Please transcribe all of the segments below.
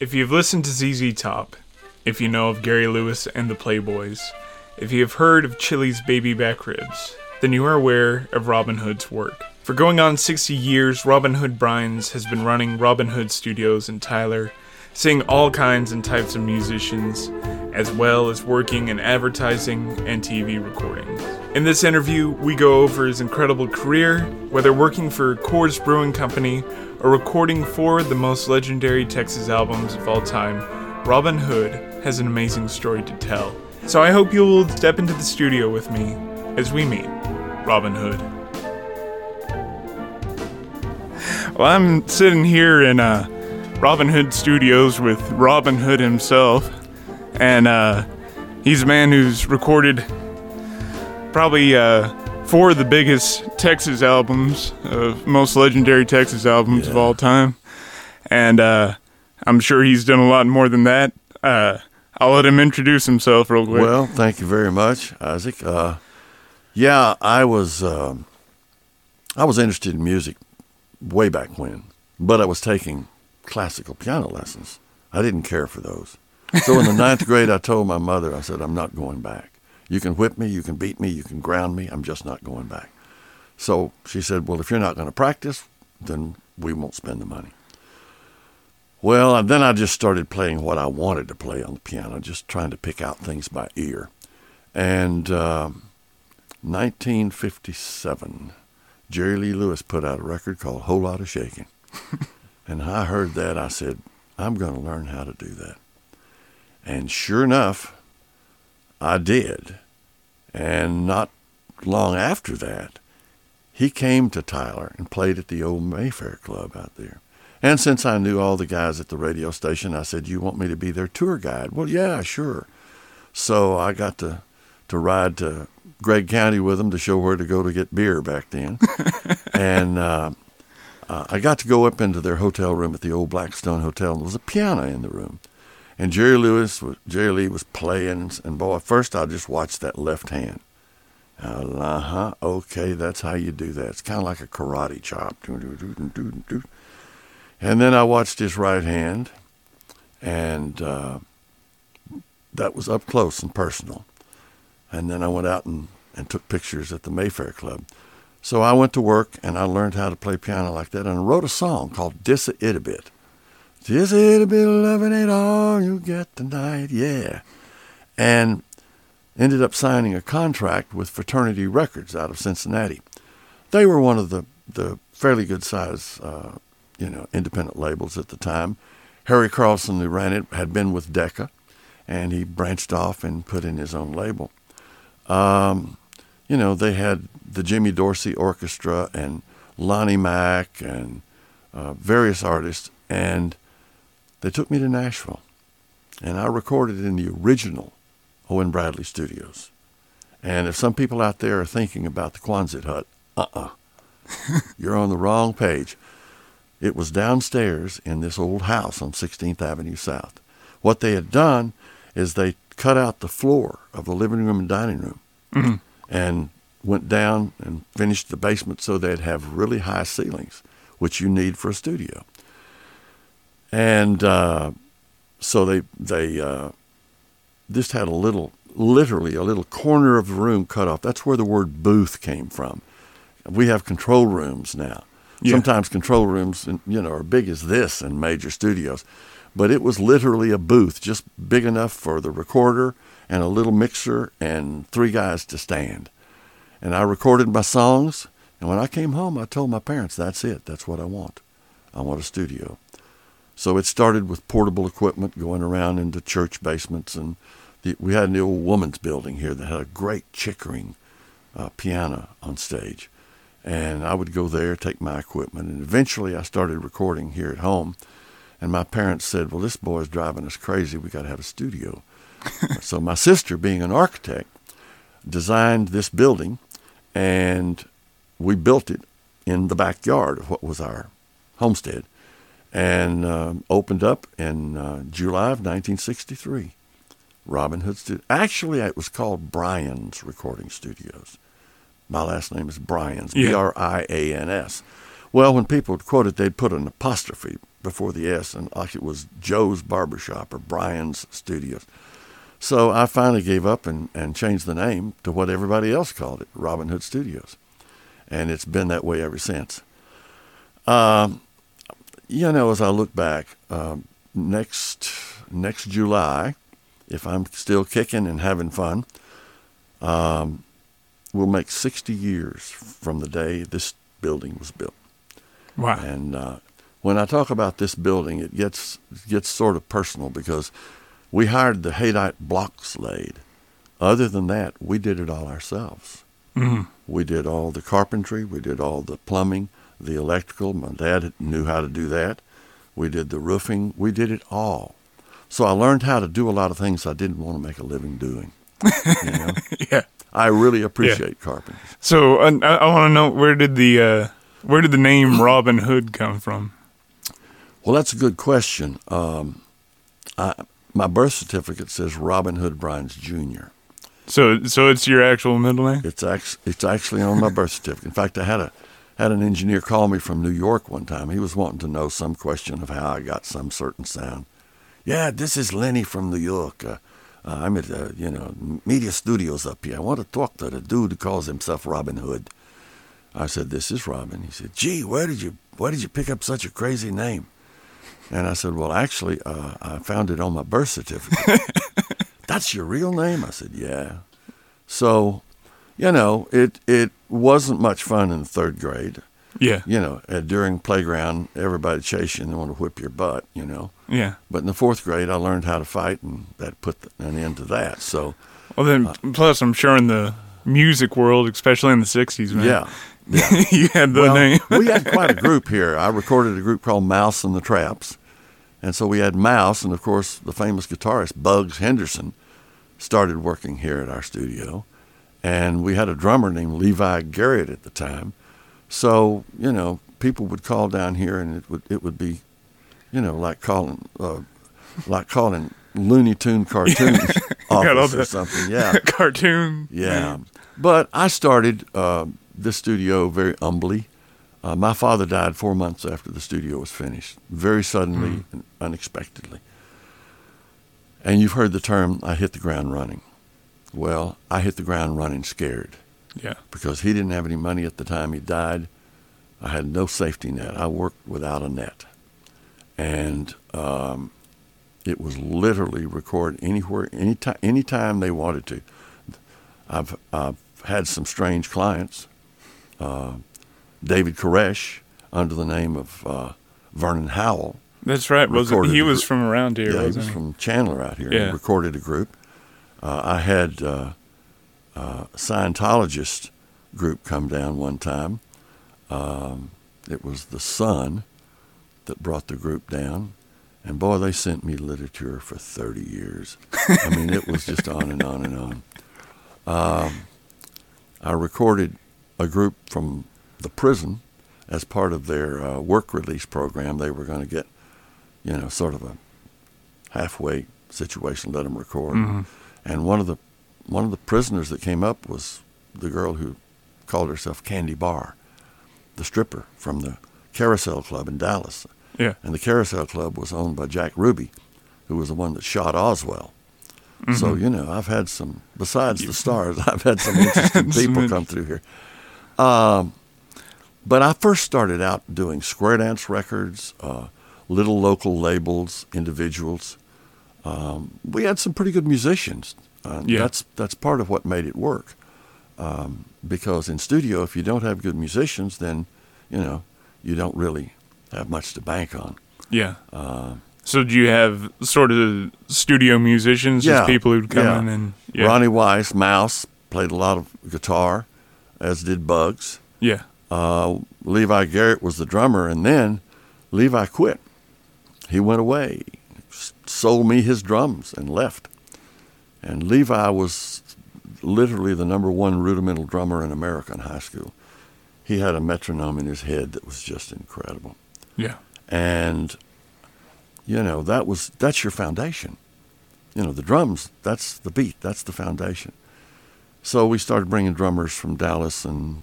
If you've listened to ZZ Top, if you know of Gary Lewis and the Playboys, if you have heard of Chili's baby back ribs, then you are aware of Robin Hood's work. For going on 60 years, Robin Hood Brians has been running Robin Hood Studios in Tyler, seeing all kinds and types of musicians, as well as working in advertising and TV recordings. In this interview, we go over his incredible career, whether working for Coors Brewing Company or recording four of the most legendary Texas albums of all time. Robin Hood has an amazing story to tell. So I hope you will step into the studio with me as we meet Robin Hood. Well, I'm sitting here in uh, Robin Hood Studios with Robin Hood himself, and uh, he's a man who's recorded probably uh, four of the biggest Texas albums, of most legendary Texas albums of all time, and uh, I'm sure he's done a lot more than that. Uh, I'll let him introduce himself real quick. Well, thank you very much, Isaac. Uh, yeah, I was um I was interested in music way back when, but I was taking classical piano lessons. I didn't care for those. So in the ninth grade, I told my mother, I said, I'm not going back. You can whip me, you can beat me, you can ground me. I'm just not going back. So she said, Well, if you're not going to practice, then we won't spend the money. Well, and then I just started playing what I wanted to play on the piano, just trying to pick out things by ear. And um 1957, Jerry Lee Lewis put out a record called Whole Lot of Shaking. and I heard that. I said, I'm going to learn how to do that. And sure enough, I did. And not long after that, he came to Tyler and played at the old Mayfair Club out there. And since I knew all the guys at the radio station, I said, You want me to be their tour guide? Well, yeah, sure. So I got to, to ride to Gregg County with them to show where to go to get beer back then. and uh, uh, I got to go up into their hotel room at the old Blackstone Hotel, and there was a piano in the room. And Jerry Lewis, Jerry Lee was playing, and boy, first I just watched that left hand. Uh huh. Okay, that's how you do that. It's kind of like a karate chop. And then I watched his right hand, and uh, that was up close and personal. And then I went out and, and took pictures at the Mayfair Club. So I went to work and I learned how to play piano like that, and I wrote a song called "Dis a It a Bit." Dis a it a bit of loving ain't all you get tonight, yeah. And ended up signing a contract with Fraternity Records out of Cincinnati. They were one of the, the fairly good size, uh, you know, independent labels at the time. Harry Carlson, who ran it, had been with Decca, and he branched off and put in his own label. Um, you know, they had the Jimmy Dorsey Orchestra and Lonnie Mack and uh, various artists, and they took me to Nashville, and I recorded in the original Owen Bradley Studios. And if some people out there are thinking about the Quonset hut, uh-uh, you're on the wrong page. It was downstairs in this old house on 16th Avenue South. What they had done is they cut out the floor of the living room and dining room mm-hmm. and went down and finished the basement so they'd have really high ceilings, which you need for a studio. And uh, so they they uh, just had a little, literally a little corner of the room cut off. That's where the word booth came from. We have control rooms now. Yeah. Sometimes control rooms, you know, are big as this in major studios, but it was literally a booth, just big enough for the recorder and a little mixer and three guys to stand. And I recorded my songs. And when I came home, I told my parents, "That's it. That's what I want. I want a studio." So it started with portable equipment going around into church basements, and the, we had an old woman's building here that had a great Chickering uh, piano on stage, and I would go there, take my equipment, and eventually I started recording here at home. And my parents said, "Well, this boy's driving us crazy. We got to have a studio." so my sister, being an architect, designed this building, and we built it in the backyard of what was our homestead and um, opened up in uh, July of 1963. Robin Hood Studio. Actually, it was called Brian's Recording Studios. My last name is Brian's, Yeah. B R I A N S. Well, when people would quote it, they'd put an apostrophe before the S, and like it was Joe's Barbershop or Brian's Studios. So I finally gave up and, and changed the name to what everybody else called it, Robin Hood Studios. And it's been that way ever since. Um, you know, as I look back, um, next next July, if I'm still kicking and having fun, um, we'll make 60 years from the day this building was built. Wow. And uh, when I talk about this building, it gets gets sort of personal because we hired the Haydite blocks laid. Other than that, we did it all ourselves. Mhm. We did all the carpentry, we did all the plumbing, the electrical. My dad knew how to do that. We did the roofing, we did it all. So I learned how to do a lot of things I didn't want to make a living doing. You know? yeah. I really appreciate carpentry. So uh, I, I want to know where did the uh, where did the name Robin Hood come from? Well, that's a good question. Um, I, my birth certificate says Robin Hood Brians Jr. So so it's your actual middle name? It's it's actually on my birth certificate. In fact, I had a had an engineer call me from New York one time. He was wanting to know some question of how I got some certain sound. Yeah, this is Lenny from New York. Uh, uh, I'm at uh, you know media studios up here. I want to talk to the dude who calls himself Robin Hood. I said, "This is Robin." He said, "Gee, where did you where did you pick up such a crazy name?" And I said, "Well, actually, uh, I found it on my birth certificate." That's your real name? I said, "Yeah." So, you know, it it wasn't much fun in the third grade. Yeah. You know, uh, during playground, everybody chase you and they want to whip your butt. You know, Yeah. but in the fourth grade, I learned how to fight, and that put an end to that. So, Well then, plus I'm sure in the music world, especially in the '60s, man. yeah, yeah. you had the well, name. we had quite a group here. I recorded a group called Mouse and the Traps. And so we had Mouse, and of course, the famous guitarist Bugs Henderson started working here at our studio. And we had a drummer named Levi Garrett at the time. So, you know, people would call down here, and it would it would be, you know, like calling uh, like calling Looney Tune cartoons office or something. Yeah. Cartoon. Yeah. But I started uh, this studio very humbly. Uh, my father died four months after the studio was finished, very suddenly and unexpectedly. And you've heard the term, I hit the ground running. Well, I hit the ground running scared Yeah. because he didn't have any money at the time he died. I had no safety net. I worked without a net. And um, it was literally record anywhere, anytime, anytime they wanted to. I've, I've had some strange clients. Uh, David Koresh, under the name of uh, Vernon Howell. That's right. Was it, he was from around here? Yeah, he was from Chandler out here. Yeah. and recorded a group. Uh, I had uh, uh, a Scientologist group come down one time. Um, it was the Sun that brought the group down. And boy, they sent me literature for 30 years. I mean, it was just on and on and on. Um, I recorded a group from the prison as part of their uh, work release program. They were going to get, you know, sort of a halfway situation, let them record. Mhm. And one of the one of the prisoners that came up was the girl who called herself Candy Bar, the stripper from the Carousel Club in Dallas. Yeah. And the Carousel Club was owned by Jack Ruby, who was the one that shot Oswald. Mm-hmm. So, you know, I've had some, besides the stars, I've had some interesting people come through here. Um, but I first started out doing square dance records, uh, little local labels, individuals. Um, we had some pretty good musicians. Uh, Yeah. That's that's part of what made it work. Um, because in studio, if you don't have good musicians, then you know you don't really have much to bank on. Yeah. Uh, So do you have sort of studio musicians, Yeah, just people who'd come yeah. in and yeah, Ronnie Weiss, Mouse, played a lot of guitar, as did Bugs. yeah, Uh, Levi Garrett was the drummer, and then Levi quit. He went away, sold me his drums, and left. And Levi was literally the number one rudimental drummer in America in high school. He had a metronome in his head that was just incredible. yeah, And you know, that was that's your foundation. You know, the drums, that's the beat, that's the foundation. So we started bringing drummers from Dallas and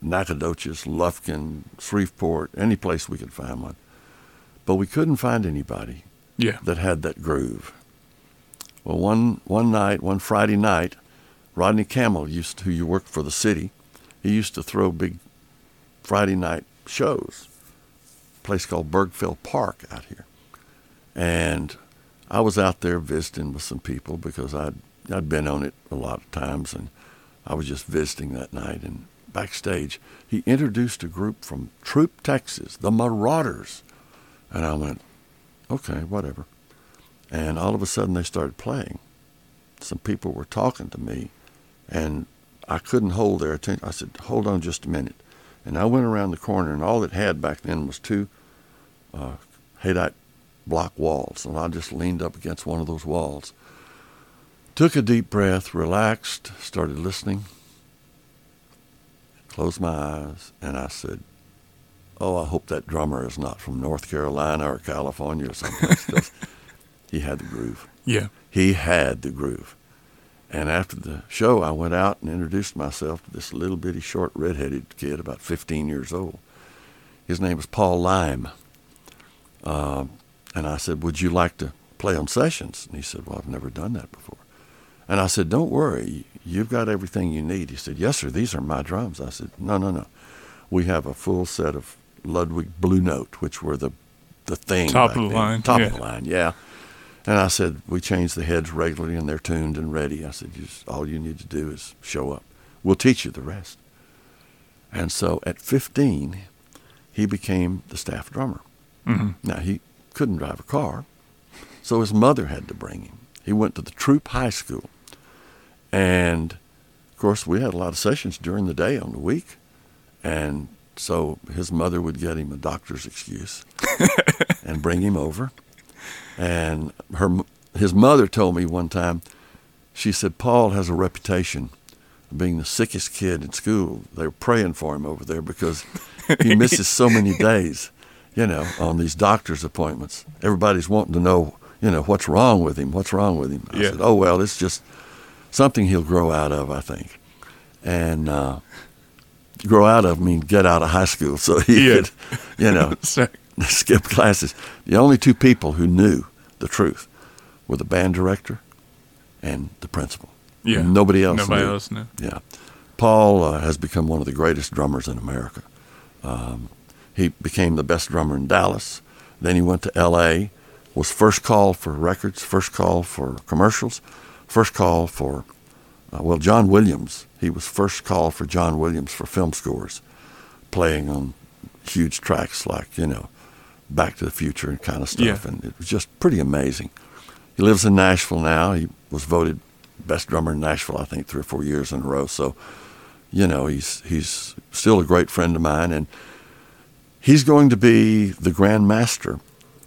Nacogdoches, Lufkin, Shreveport, any place we could find one. but we couldn't find anybody Yeah. that had that groove. Well, one one night, one Friday night, Rodney Camel used who you worked for the city. He used to throw big Friday night shows. A place called Bergfeld Park out here, and I was out there visiting with some people because I'd I'd been on it a lot of times, and I was just visiting that night. And backstage, he introduced a group from Troup, Texas, the Marauders, and I went, okay, whatever. And all of a sudden, they started playing. Some people were talking to me, and I couldn't hold their attention. I said, hold on just a minute. And I went around the corner, and all it had back then was two uh, Haydite block walls. And I just leaned up against one of those walls, took a deep breath, relaxed, started listening, closed my eyes, and I said, Oh, I hope that drummer is not from North Carolina or California or else. he had the groove. Yeah. He had the groove. And after the show, I went out and introduced myself to this little bitty short redheaded kid, about 15 years old. His name was Paul Leim. Um, and I said, Would you like to play on sessions? And he said, Well, I've never done that before. And I said, Don't worry, you've got everything you need. He said, Yes, sir, these are my drums. I said, No, no, no. We have a full set of Ludwig Blue Note, which were the the thing. Top of the then. line, Top yeah. of the line, yeah. And I said, we change the heads regularly and they're tuned and ready. I said, just, all you need to do is show up. We'll teach you the rest. And so at 15, he became the staff drummer. hmm Now, he couldn't drive a car, so his mother had to bring him. He went to the Troup High School. And, of course, we had a lot of sessions during the day on the week. And so his mother would get him a doctor's excuse and bring him over. And her, his mother told me one time, she said, Paul has a reputation of being the sickest kid in school. They were praying for him over there because he misses so many days, you know, on these doctor's appointments. Everybody's wanting to know, you know, what's wrong with him, what's wrong with him. I Yeah. said, oh, well, it's just something he'll grow out of, I think. And uh, grow out of mean get out of high school so he Yeah. could, you know, skip classes. The only two people who knew the truth were the band director and the principal. yeah. Nobody else Nobody knew. else knew. Yeah. Paul uh, has become one of the greatest drummers in America. Um, he became the best drummer in Dallas. Then he went to L.A., was first call for records, first call for commercials, first call for, uh, well, John Williams. He was first call for John Williams for film scores, playing on huge tracks like, you know, Back to the Future and kind of stuff. Yeah. And it was just pretty amazing. He lives in Nashville now. He was voted best drummer in Nashville, I think, three or four years in a row. So, you know, he's he's still a great friend of mine, and he's going to be the grand master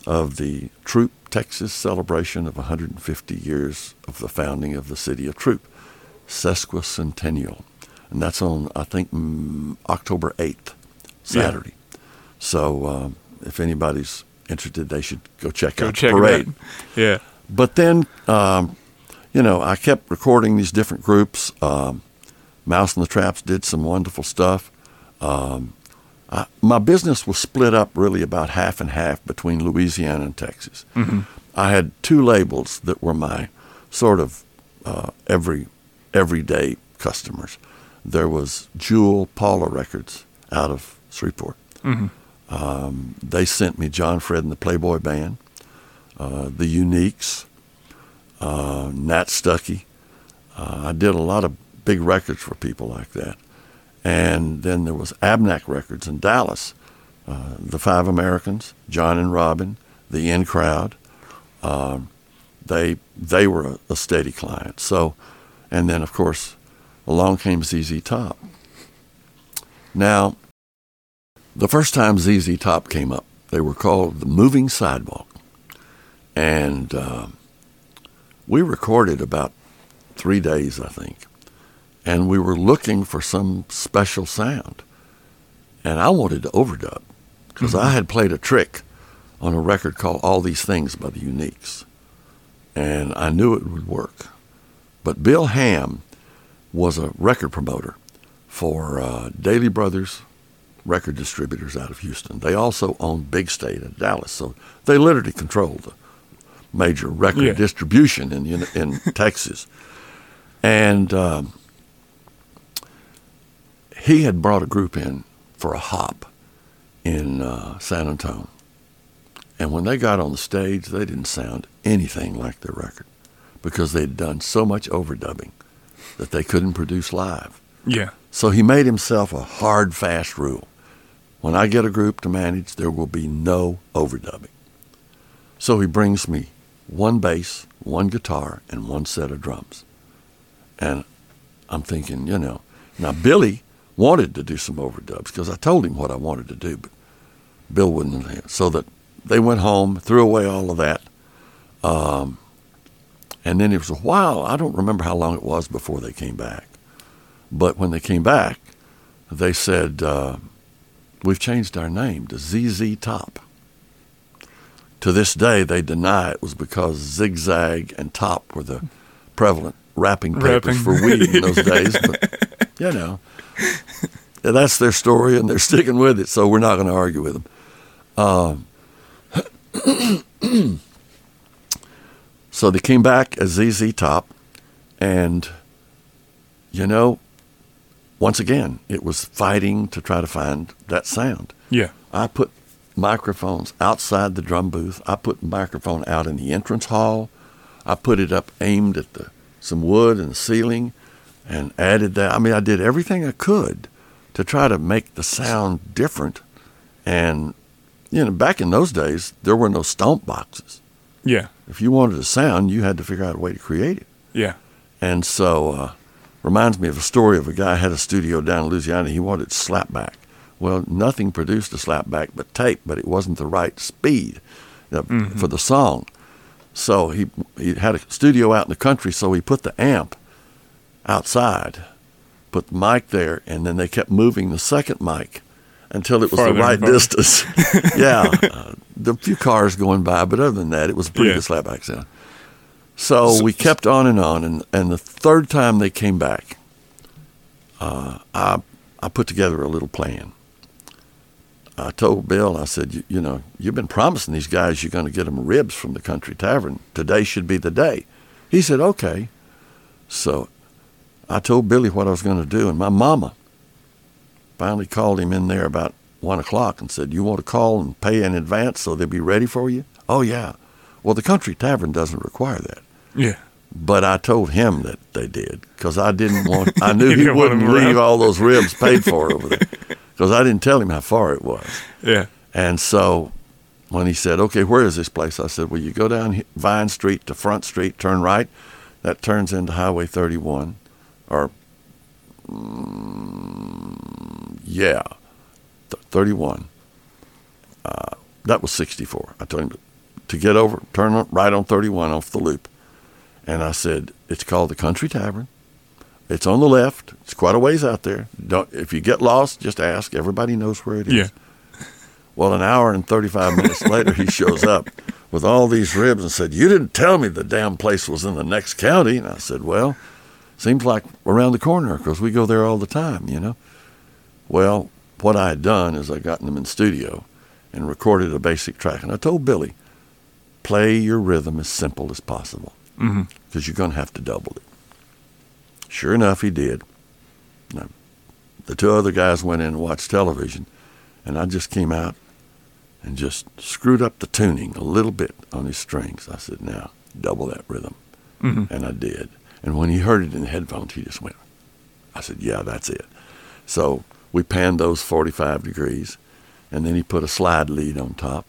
of the Troup Texas celebration of 150 years of the founding of the city of Troup, sesquicentennial, and that's on I think October 8th, Saturday. So, um, if anybody's interested, they should go check Go out check the parade. Yeah. But then, um, you know, I kept recording these different groups. Um, Mouse and the Traps did some wonderful stuff. Um, I, my business was split up really about half and half between Louisiana and Texas. hmm I had two labels that were my sort of uh, every everyday customers. There was Jewel Paula Records out of Shreveport. hmm Um, they sent me John Fred and the Playboy Band, uh, the Uniques, uh, Nat Stuckey. Uh, I did a lot of big records for people like that. And then there was Abnak Records in Dallas, uh, the Five Americans, John and Robin, the In Crowd. Um, they they were a, a steady client. So, and then of course, along came ZZ Top. Now, the first time ZZ Top came up, they were called the Moving Sidewalk, and um we recorded about three days, I think, and we were looking for some special sound, and I wanted to overdub because I had played a trick on a record called All These Things by the Uniques, and I knew it would work, but Bill Ham was a record promoter for uh, Daily Brothers record distributors out of Houston. They also owned Big State in Dallas, so they literally controlled the major record Yeah. distribution in in, in Texas. And um, he had brought a group in for a hop in uh, San Antonio. And when they got on the stage, they didn't sound anything like their record because they'd done so much overdubbing that they couldn't produce live. Yeah. So he made himself a hard, fast rule. When I get a group to manage, there will be no overdubbing. So he brings me one bass, one guitar, and one set of drums. And I'm thinking, you know, now Billy wanted to do some overdubs because I told him what I wanted to do, but Bill wouldn't. So that they went home, threw away all of that. Um, and then it was a while, I don't remember how long it was before they came back. But when they came back, they said, uh, We've changed our name to ZZ Top. To this day, they deny it was because Zigzag and Top were the prevalent wrapping papers for weed in those days. But, you know, that's their story and they're sticking with it, so we're not going to argue with them. Um, so they came back as ZZ Top, and, you know, once again, it was fighting to try to find that sound. Yeah. I put microphones outside the drum booth. I put microphone out in the entrance hall. I put it up aimed at the some wood and the ceiling and added that. I mean, I did everything I could to try to make the sound different. And you know, back in those days, there were no stomp boxes. Yeah. If you wanted a sound, you had to figure out a way to create it. Yeah. And so, uh, reminds me of a story of a guy had a studio down in Louisiana. He wanted slapback. Well, nothing produced a slapback but tape, but it wasn't the right speed uh, for the song. So he he had a studio out in the country. So he put the amp outside, put the mic there, and then they kept moving the second mic until it was Farther the right distance. yeah, uh, the few cars going by, but other than that, it was a pretty Yeah. good slapback sound. So we kept on and on, and, and the third time they came back, uh, I I put together a little plan. I told Bill, I said, you, you know, you've been promising these guys you're going to get them ribs from the country tavern. Today should be the day. He said, okay. So I told Billy what I was going to do, and my mama finally called him in there about one o'clock and said, "You want to call and pay in advance so they'll be ready for you?" Oh yeah. Well, the country tavern doesn't require that. Yeah. But I told him that they did because I didn't want. I knew he wouldn't leave all those ribs paid for over there because I didn't tell him how far it was. Yeah. And so when he said, "Okay, where is this place?" I said, "Well, you go down Vine Street to Front Street, turn right. That turns into Highway 31, or mm, yeah, th- 31. Uh, that was 64. I told him to, to get over, turn right on 31 off the loop. And I said, "It's called the Country Tavern. It's on the left. It's quite a ways out there. Don't if you get lost, just ask. Everybody knows where it is." Yeah. Well, an hour and 35 minutes later, he shows up with all these ribs and said, You didn't tell me the damn place was in the next county. And I said, Well, seems like around the corner because we go there all the time, you know. Well, what I had done is I gotten them in studio and recorded a basic track. And I told Billy, play your rhythm as simple as possible hmm because you're going to have to double it. Sure enough, he did. Now, the two other guys went in and watched television, and I just came out and just screwed up the tuning a little bit on his strings. I said, now, double that rhythm. hmm And I did. And when he heard it in the headphones, he just went, I said, yeah, that's it. So we panned those 45 degrees, and then he put a slide lead on top.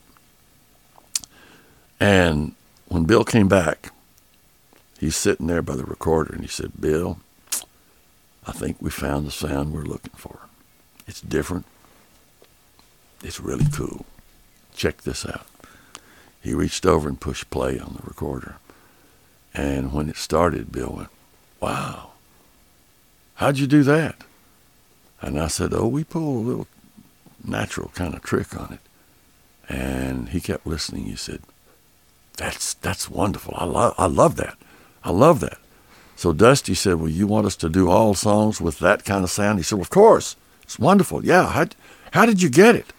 And when Bill came back, he's sitting there by the recorder, and he said, Bill, I think we found the sound we're looking for. It's different. It's really cool. Check this out. He reached over and pushed play on the recorder. And when it started, Bill went, Wow, how'd you do that? And I said, Oh, we pulled a little natural kind of trick on it. And he kept listening. He said, That's that's wonderful. I love I love that. I love that. So Dusty said, Well, you want us to do all songs with that kind of sound? He said, well, Of course. It's wonderful. Yeah. How, how did you get it?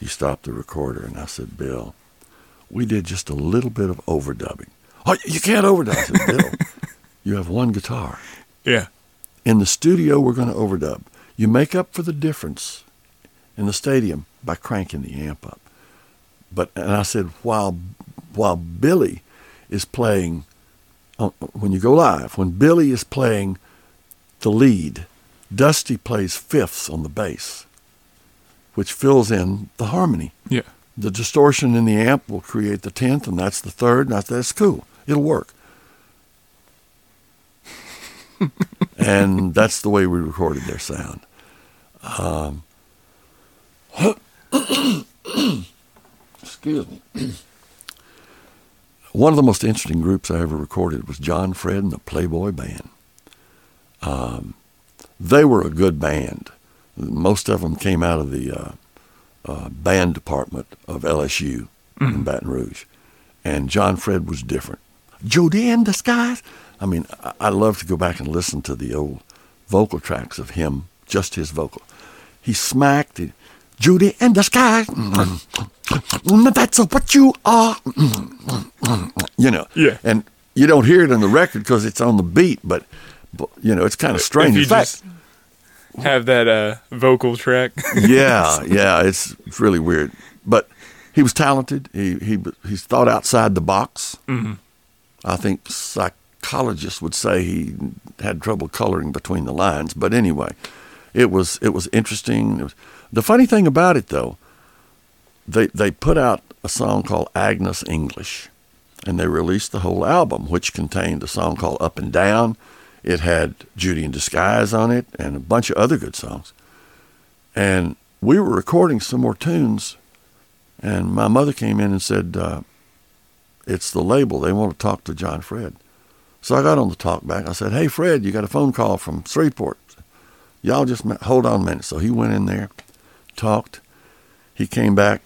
He stopped the recorder and I said, Bill, we did just a little bit of overdubbing. Oh, you can't overdub. I said, Bill, you have one guitar. Yeah. In the studio, we're going to overdub. You make up for the difference in the stadium by cranking the amp up. But and I said, while while Billy is playing, uh, when you go live, when Billy is playing the lead, Dusty plays fifths on the bass, which fills in the harmony. Yeah. The distortion in the amp will create the tenth, and that's the third. And that's, that's cool. It'll work. And that's the way we recorded their sound. Um, excuse me. One of the most interesting groups I ever recorded was John Fred and the Playboy Band. Um, they were a good band. Most of them came out of the uh, uh, band department of LSU in Baton Rouge, and John Fred was different. Jody in the skies. I mean, I, love to go back and listen to the old vocal tracks of him, just his vocal. He smacked it. Judy in the sky. That's what you are. You know. Yeah. And you don't hear it in the record because it's on the beat, but, you know, it's kind of strange. In fact, just have that uh, vocal track. yeah, yeah, it's it's really weird. But he was talented. He he he's thought outside the box. Mm-hmm. I think psychologists would say he had trouble coloring between the lines. But anyway, it was it was interesting. It was, the funny thing about it though, they they put out a song called Agnes English, and they released the whole album, which contained a song called Up and Down. It had Judy in Disguise on it and a bunch of other good songs. And we were recording some more tunes, and my mother came in and said, uh, "It's the label. They want to talk to John Fred." So I got on the talk back. I said, "Hey, Fred, you got a phone call from Shreveport. Y'all just ma- hold on a minute." So he went in there, talked. He came back,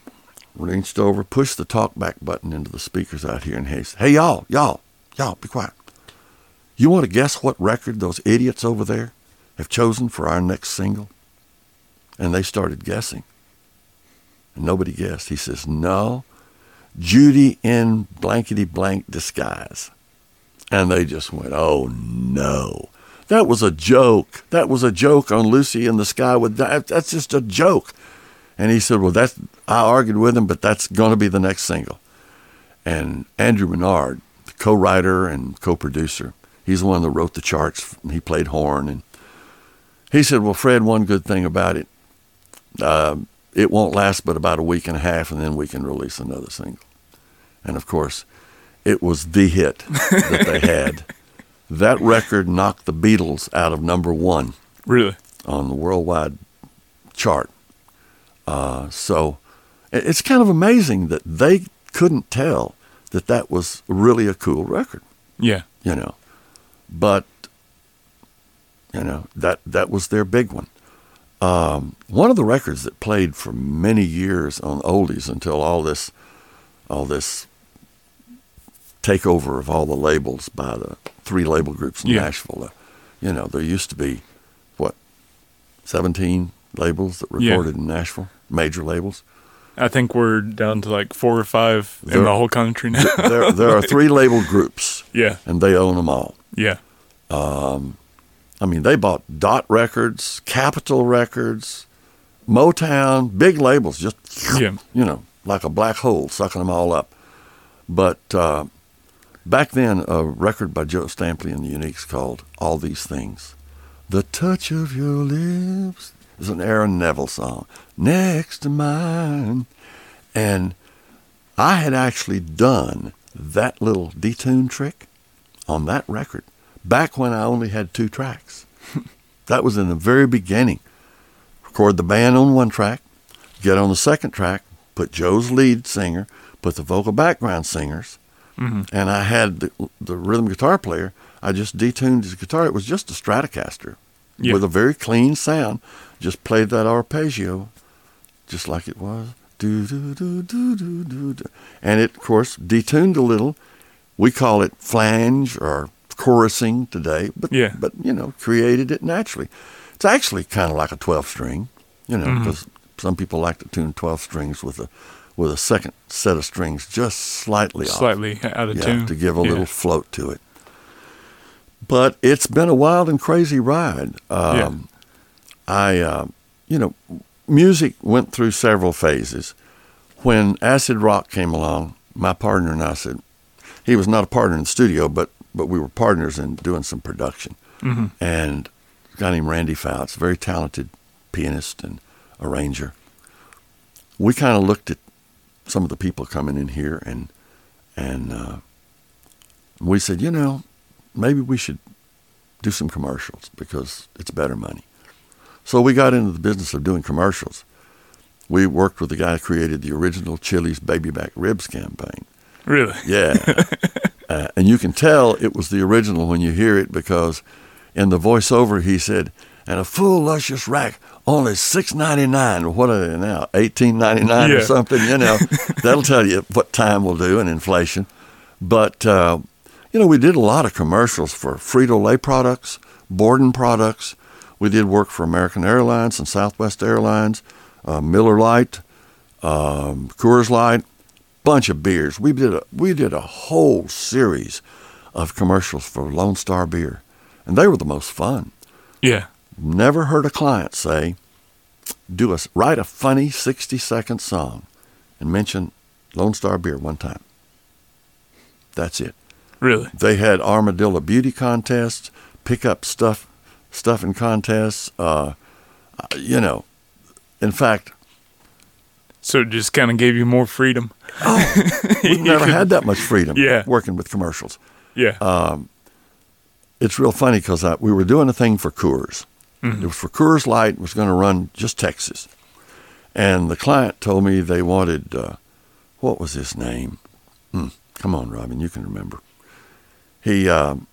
reached over, pushed the talk back button into the speakers out here, he said, "Hey, y'all, y'all, y'all, be quiet. You want to guess what record those idiots over there have chosen for our next single?" And they started guessing. And nobody guessed. He says, No, Judy in blankety blank disguise. And they just went, Oh no. That was a joke. That was a joke on Lucy in the Sky with that. That's just a joke. And he said, Well, that's, I argued with him, but that's going to be the next single. And Andrew Bernard, the co writer and co producer, he's the one that wrote the charts. He played horn. And he said, Well, Fred, one good thing about it, uh, it won't last but about a week and a half, and then we can release another single. And of course, it was the hit that they had. That record knocked the Beatles out of number one really? on the worldwide chart. Uh, so it's kind of amazing that they couldn't tell that that was really a cool record Yeah. you know. But you know that that was their big one. Um, one of the records that played for many years on oldies until all this, all this takeover of all the labels by the three label groups in Yeah. Nashville. Uh, you know, there used to be what seventeen labels that Yeah. recorded in Nashville, major labels. I think we're down to like four or five There- in the whole country now. there, there are three label groups, yeah. and they own them all. Yeah. Um, I mean, they bought Dot Records, Capitol Records, Motown, big labels, just Yeah. you know, like a black hole, sucking them all up. But uh, back then, a record by Joe Stampley and the Uniques called "All These Things." The touch of your lips is an Aaron Neville song, next to mine, and I had actually done that little detune trick on that record back when I only had two tracks. that was in the very beginning. Record the band on one track, get on the second track, put Joe's lead singer, put the vocal background singers, Mm-hmm. and I had the, the rhythm guitar player. I just detuned his guitar. It was just a Stratocaster Yeah. with a very clean sound. Just played that arpeggio, just like it was. Do do do do do do do, and it of course detuned a little. We call it flange or chorusing today, but Yeah. but you know created it naturally. It's actually kind of like a 12 string, you know, mm-hmm. because some people like to tune 12 strings with a with a second set of strings just slightly off. Slightly out of yeah, tune. to give a Yeah. little float to it. But it's been a wild and crazy ride. Yeah. Um, I, uh, you know, music went through several phases. When acid rock came along, my partner and I said, he was not a partner in the studio, but but we were partners in doing some production. Mm-hmm. And a guy named Randy Fouts, very talented pianist and arranger. We kind of looked at some of the people coming in here, and and uh, we said, you know, maybe we should do some commercials because it's better money. So we got into the business of doing commercials. We worked with the guy who created the original Chili's Baby Back Ribs campaign. Really? Yeah. uh, and you can tell it was the original when you hear it because in the voiceover he said, and a full luscious rack only six ninety nine. What are they now? Eighteen ninety nine or something, you know. That'll tell you what time will do and inflation. But uh, you know, we did a lot of commercials for Frito Lay products, Borden products. We did work for American Airlines and Southwest Airlines, uh, Miller Lite, um, Coors Light, bunch of beers. We did a we did a whole series of commercials for Lone Star beer, and they were the most fun. Yeah. Never heard a client say, "Do us write a funny sixty second song, and mention Lone Star beer one time." That's it. Really? They had armadillo beauty contests, pick up stuff, stuffing contests. Uh, you know, in fact, So it just kind of gave you more freedom. Oh, we've never had that much freedom. Yeah. working with commercials. Yeah. Um, it's real funny because we were doing a thing for Coors. Mm-hmm. It was for Coors Light. It was going to run just Texas, and the client told me they wanted uh, what was his name? Hmm, come on, Robin, you can remember. He um,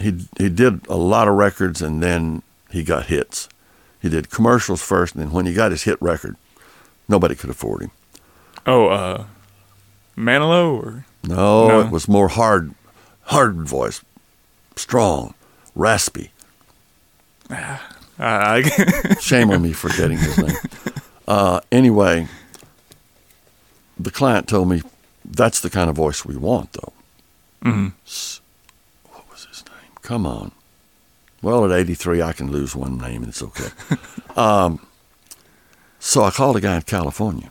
he he did a lot of records, and then he got hits. He did commercials first, and then when he got his hit record, nobody could afford him. oh, uh, Manilow or No, No. it was more hard, hard voice, strong, raspy. I, Shame on me for getting his name. Uh, anyway, the client told me that's the kind of voice we want, though. Mhm. S- What was his name? Come on. Well, at 83, I can lose one name and it's okay. um, so I called a guy in California,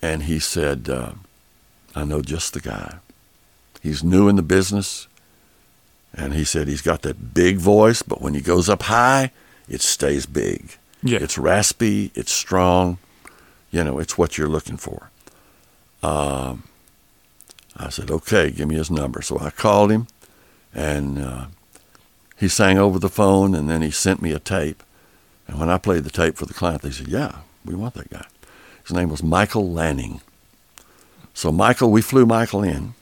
and he said, uh, I know just the guy. He's new in the business, and he said he's got that big voice, but when he goes up high, it stays big. yeah. It's raspy, it's strong, you know, it's what you're looking for. Um, I said, okay, give me his number. So I called him, and uh, he sang over the phone, and then he sent me a tape. And when I played the tape for the client, they said, yeah, we want that guy. His name was Michael Lanning. So Michael, we flew Michael in.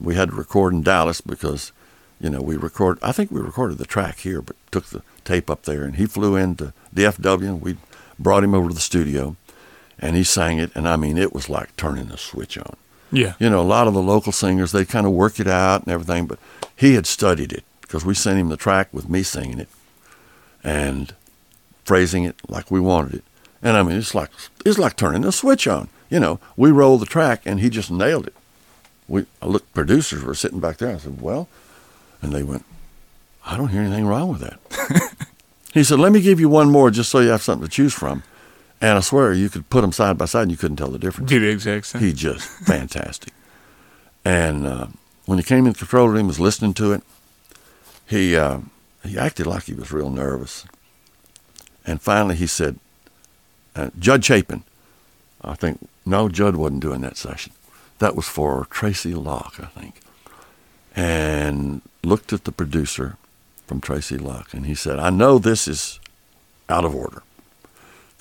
We had to record in Dallas because, you know, we record. I think we recorded the track here, but took the tape up there, and he flew into DFW. And we brought him over to the studio, and he sang it. And I mean, it was like turning a switch on. yeah. You know, a lot of the local singers they kind of work it out and everything, but he had studied it because we sent him the track with me singing it and phrasing it like we wanted it. And I mean, it's like it's like turning a switch on. You know, we rolled the track and he just nailed it. We I looked, producers were sitting back there. I said, "Well," and they went, "I don't hear anything wrong with that." he said, "Let me give you one more just so you have something to choose from." And I swear, you could put them side by side and you couldn't tell the difference. Do the exact same. He just fantastic. And uh, when he came in the control room, was listening to it. He uh, he acted like he was real nervous. And finally, he said, uh, "Judd Chapin." I think no, Judd wasn't doing that session. That was for Tracy Locke, I think. And looked at the producer from Tracy Locke, and he said, "I know this is out of order."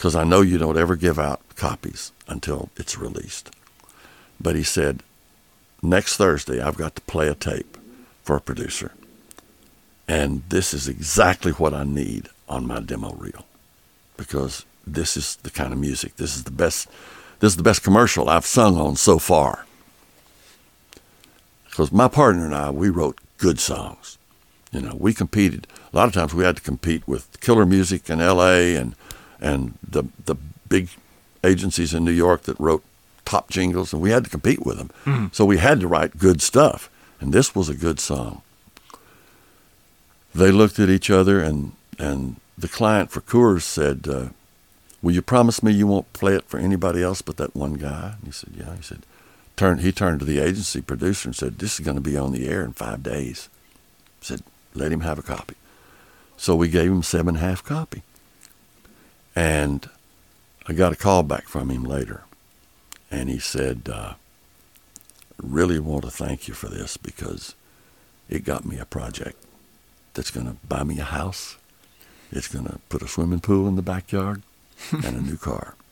because I know you don't ever give out copies until it's released. But he said, next Thursday, I've got to play a tape for a producer. And this is exactly what I need on my demo reel because this is the kind of music. This is the best. This is the best commercial I've sung on so far. Because my partner and I, we wrote good songs. You know, we competed. A lot of times we had to compete with Killer Music in L.A. and and the the big agencies in New York that wrote top jingles, and we had to compete with them. Mm-hmm. So we had to write good stuff, and this was a good song. They looked at each other, and and the client for Coors said, uh, "Will you promise me you won't play it for anybody else but that one guy?" And he said, "Yeah." He said, "Turn." He turned to the agency producer and said, "This is going to be on the air in five days." He said, "Let him have a copy." So we gave him seven half copy, and I got a call back from him later, and he said, uh, "Really want to thank you for this because it got me a project that's going to buy me a house. It's going to put a swimming pool in the backyard and a new car."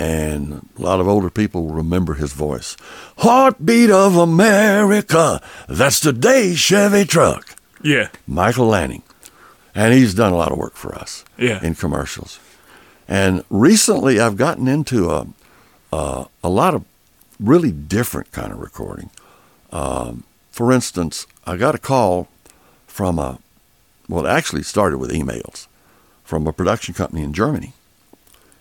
And a lot of older people will remember his voice. Heartbeat of America, that's today's Chevy truck. Yeah. Michael Lanning. And he's done a lot of work for us Yeah. in commercials. And recently, I've gotten into a a, a lot of really different kind of recording. Um, for instance, I got a call from a well, it actually started with emails from a production company in Germany,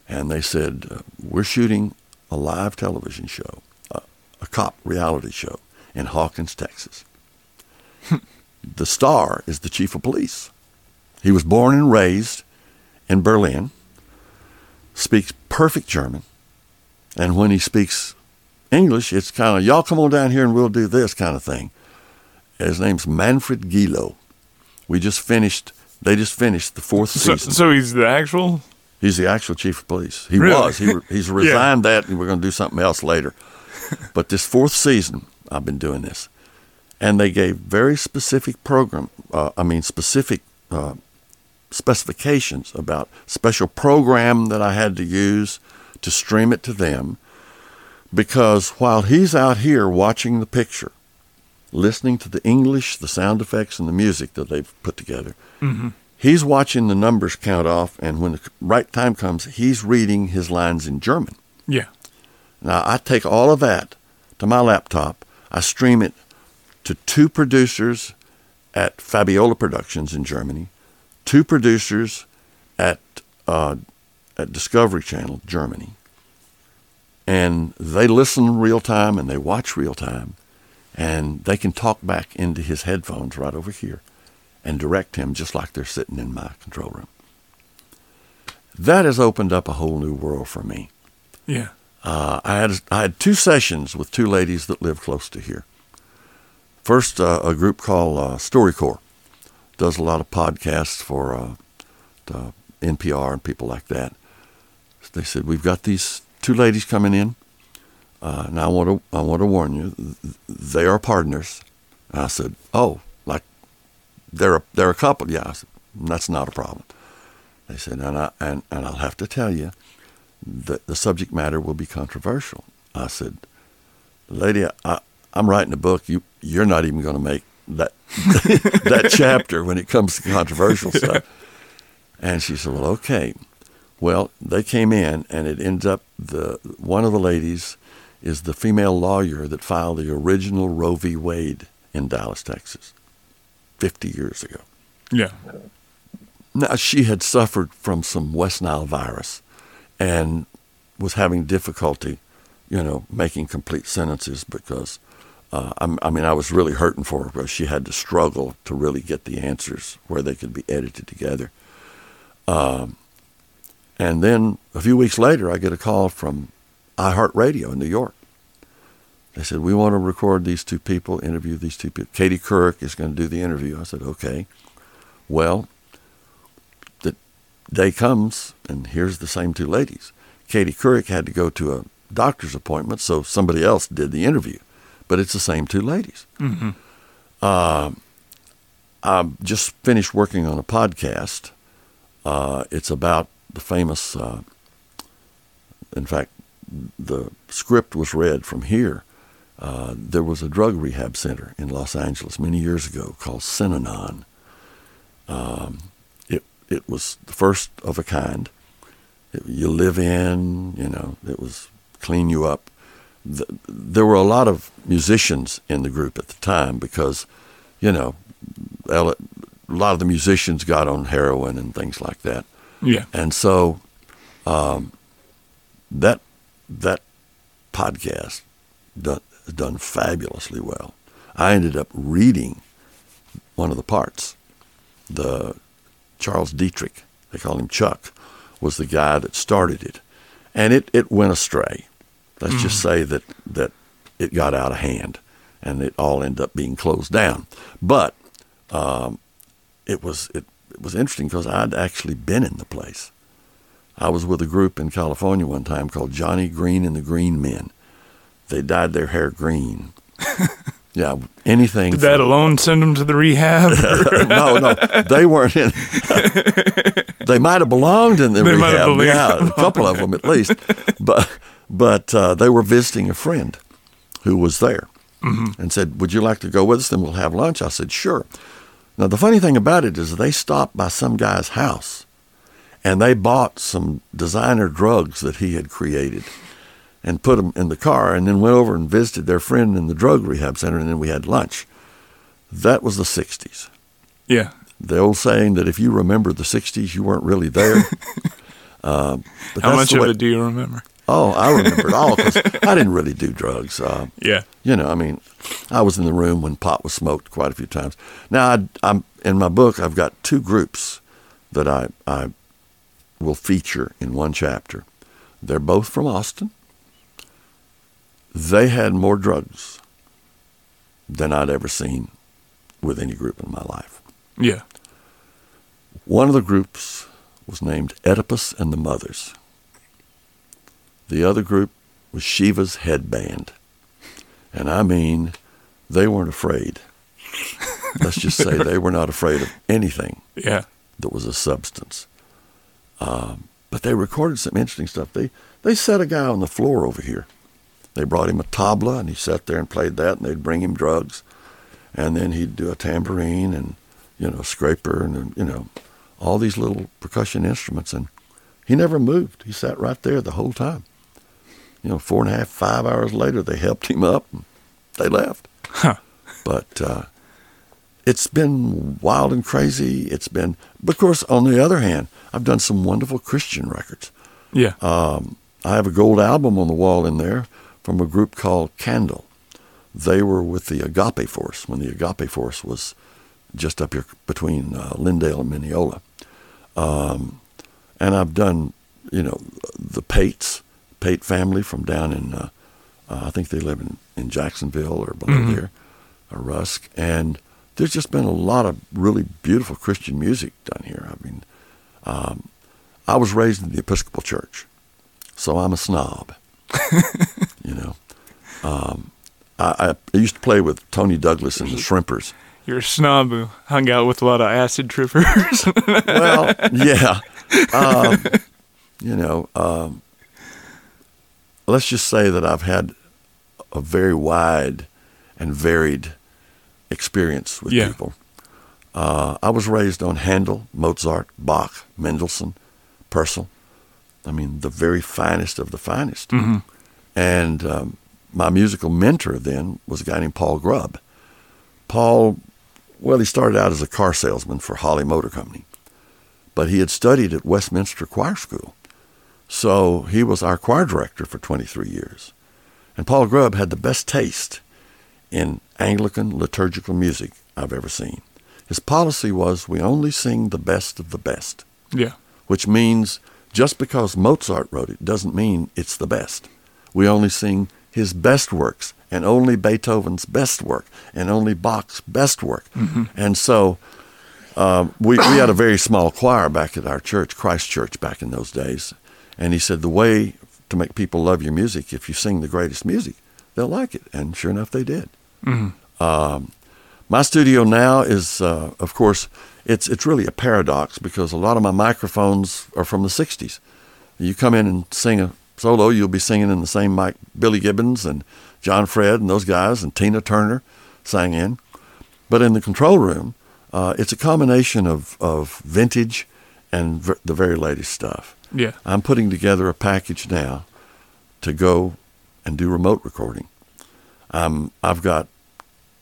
and they said uh, we're shooting a live television show, a, a cop reality show in Hawkins, Texas. the star is the chief of police. He was born and raised in Berlin, speaks perfect German, and when he speaks English, it's kind of, y'all come on down here and we'll do this kind of thing. His name's Manfred Gilow. We just finished, they just finished the fourth So, season. so he's the actual. He's the actual chief of police. He Really? was. He, he's resigned that, and we're going to do something else later. but this fourth season, I've been doing this, and they gave very specific program. Uh, I mean, specific uh, specifications about special program that I had to use to stream it to them, because while he's out here watching the picture, listening to the English, the sound effects, and the music that they've put together, he's watching the numbers count off, and when the right time comes, he's reading his lines in German. Yeah. Now, I take all of that to my laptop, I stream it to two producers at Fabiola Productions in Germany, two producers at, uh, at Discovery Channel, Germany, and they listen real time and they watch real time, and they can talk back into his headphones right over here and direct him just like they're sitting in my control room. That has opened up a whole new world for me. Yeah. Uh, I had I had two sessions with two ladies that live close to here. First, uh, a group called uh, StoryCorps does a lot of podcasts for uh, the NPR and people like that. They said we've got these two ladies coming in. Uh, now I want to I want to warn you, they are partners. And I said, oh, they're a, they're a couple. Yeah, I said, that's not a problem. They said, and I and, and I'll have to tell you the, the subject matter will be controversial. I said, lady, I, I'm writing a book. You, you're not even going to make that, that chapter when it comes to controversial stuff. And she said, well, okay. Well, they came in and it ends up the, one of the ladies is the female lawyer that filed the original Roe v. Wade in Dallas, Texas, 50 years ago. Yeah. Now, she had suffered from some West Nile virus and was having difficulty, you know, making complete sentences because, uh, I'm, I mean, I was really hurting for her because she had to struggle to really get the answers where they could be edited together. Um, and then a few weeks later, I get a call from iHeartRadio in New York. They said, We want to record these two people, interview these two people. Katie Couric is going to do the interview. I said, Okay. Well, the day comes, and here's the same two ladies. Katie Couric had to go to a doctor's appointment, so somebody else did the interview. But it's the same two ladies. Mm-hmm. Uh, I just finished working on a podcast. Uh, it's about the famous, uh, in fact, the script was read from here. Uh, there was a drug rehab center in Los Angeles many years ago called Synanon. Um, it it was the first of a kind. It, you live in, you know, it was clean you up. The, there were a lot of musicians in the group at the time because, you know, a lot of the musicians got on heroin and things like that. Yeah. And so um, that that podcast done done fabulously well. I ended up reading one of the parts. The Charles Dederich, they call him Chuck, was the guy that started it, and it, it went astray. Let's just say that that it got out of hand, and it all ended up being closed down. But um, it was it, it was interesting because I'd actually been in the place. I was with a group in California one time called Johnny Green and the Green Men. They dyed their hair green. yeah, anything. Did that for- alone send them to the rehab? no, no, they weren't in. they might have belonged in the They rehab. Yeah, a couple of them at least. But but uh, they were visiting a friend who was there Mm-hmm. and said, "Would you like to go with us? Then we'll have lunch." I said, "Sure." Now the funny thing about it is they stopped by some guy's house and they bought some designer drugs that he had created and put them in the car and then went over and visited their friend in the drug rehab center and then we had lunch. That was the 60s yeah. the old saying that if you remember the 60s, you weren't really there. uh, How much the of it do you remember? Oh, I remember it all because I didn't really do drugs. Uh, Yeah. you know, I mean, I was in the room when pot was smoked quite a few times. Now, I, I'm in my book. I've got two groups that I I will feature in one chapter. They're both from Austin. They had more drugs than I'd ever seen with any group in my life. Yeah. One of the groups was named Oedipus and the Mothers. The other group was Shiva's Headband. And I mean, they weren't afraid. Let's just say they were not afraid of anything Yeah. that was a substance. Um, but they recorded some interesting stuff. They they set a guy on the floor over here. They brought him a tabla, and he sat there and played that, and they'd bring him drugs, and then he'd do a tambourine and you know scraper and you know all these little percussion instruments, and he never moved. He sat right there the whole time. You know, four and a half, five hours later, they helped him up, and they left. Huh. But uh, it's been wild and crazy. It's been, but of course, on the other hand, I've done some wonderful Christian records. Yeah. Um, I have a gold album on the wall in there from a group called Candle. They were with the Agape Force when the Agape Force was just up here between uh, Lindale and Mineola. Um, and I've done, you know, the Pates, Pate family from down in, uh, uh, I think they live in, in Jacksonville or below Mhm. there, or Rusk. And there's just been a lot of really beautiful Christian music done here. I mean, um, I was raised in the Episcopal Church, so I'm a snob. you know, um, I, I used to play with Tony Douglas and the Shrimpers. You're a snob who hung out with a lot of acid trippers. Well, yeah, um, you know, um, let's just say that I've had a very wide and varied experience with Yeah. people. Uh, I was raised on Handel, Mozart, Bach, Mendelssohn, Purcell. I mean, the very finest of the finest. Mhm. And um, my musical mentor then was a guy named Paul Grubb. Paul, well, he started out as a car salesman for Holly Motor Company, but he had studied at Westminster Choir School. So he was our choir director for 23 years. And Paul Grubb had the best taste in Anglican liturgical music I've ever seen. His policy was we only sing the best of the best, yeah. which means just because Mozart wrote it doesn't mean it's the best. We only sing his best works and only Beethoven's best work and only Bach's best work. And so um, we, we had a very small choir back at our church, Christ Church, back in those days. And he said, the way to make people love your music, if you sing the greatest music, they'll like it. And sure enough, they did. Mhm. Um, my studio now is, uh, of course, it's it's really a paradox because a lot of my microphones are from the '60s. You come in and sing a solo, you'll be singing in the same mic Billy Gibbons and John Fred and those guys and Tina Turner sang in. But in the control room, uh, it's a combination of of vintage and v- the very latest stuff. Yeah. I'm putting together a package now to go and do remote recording. Um, I've got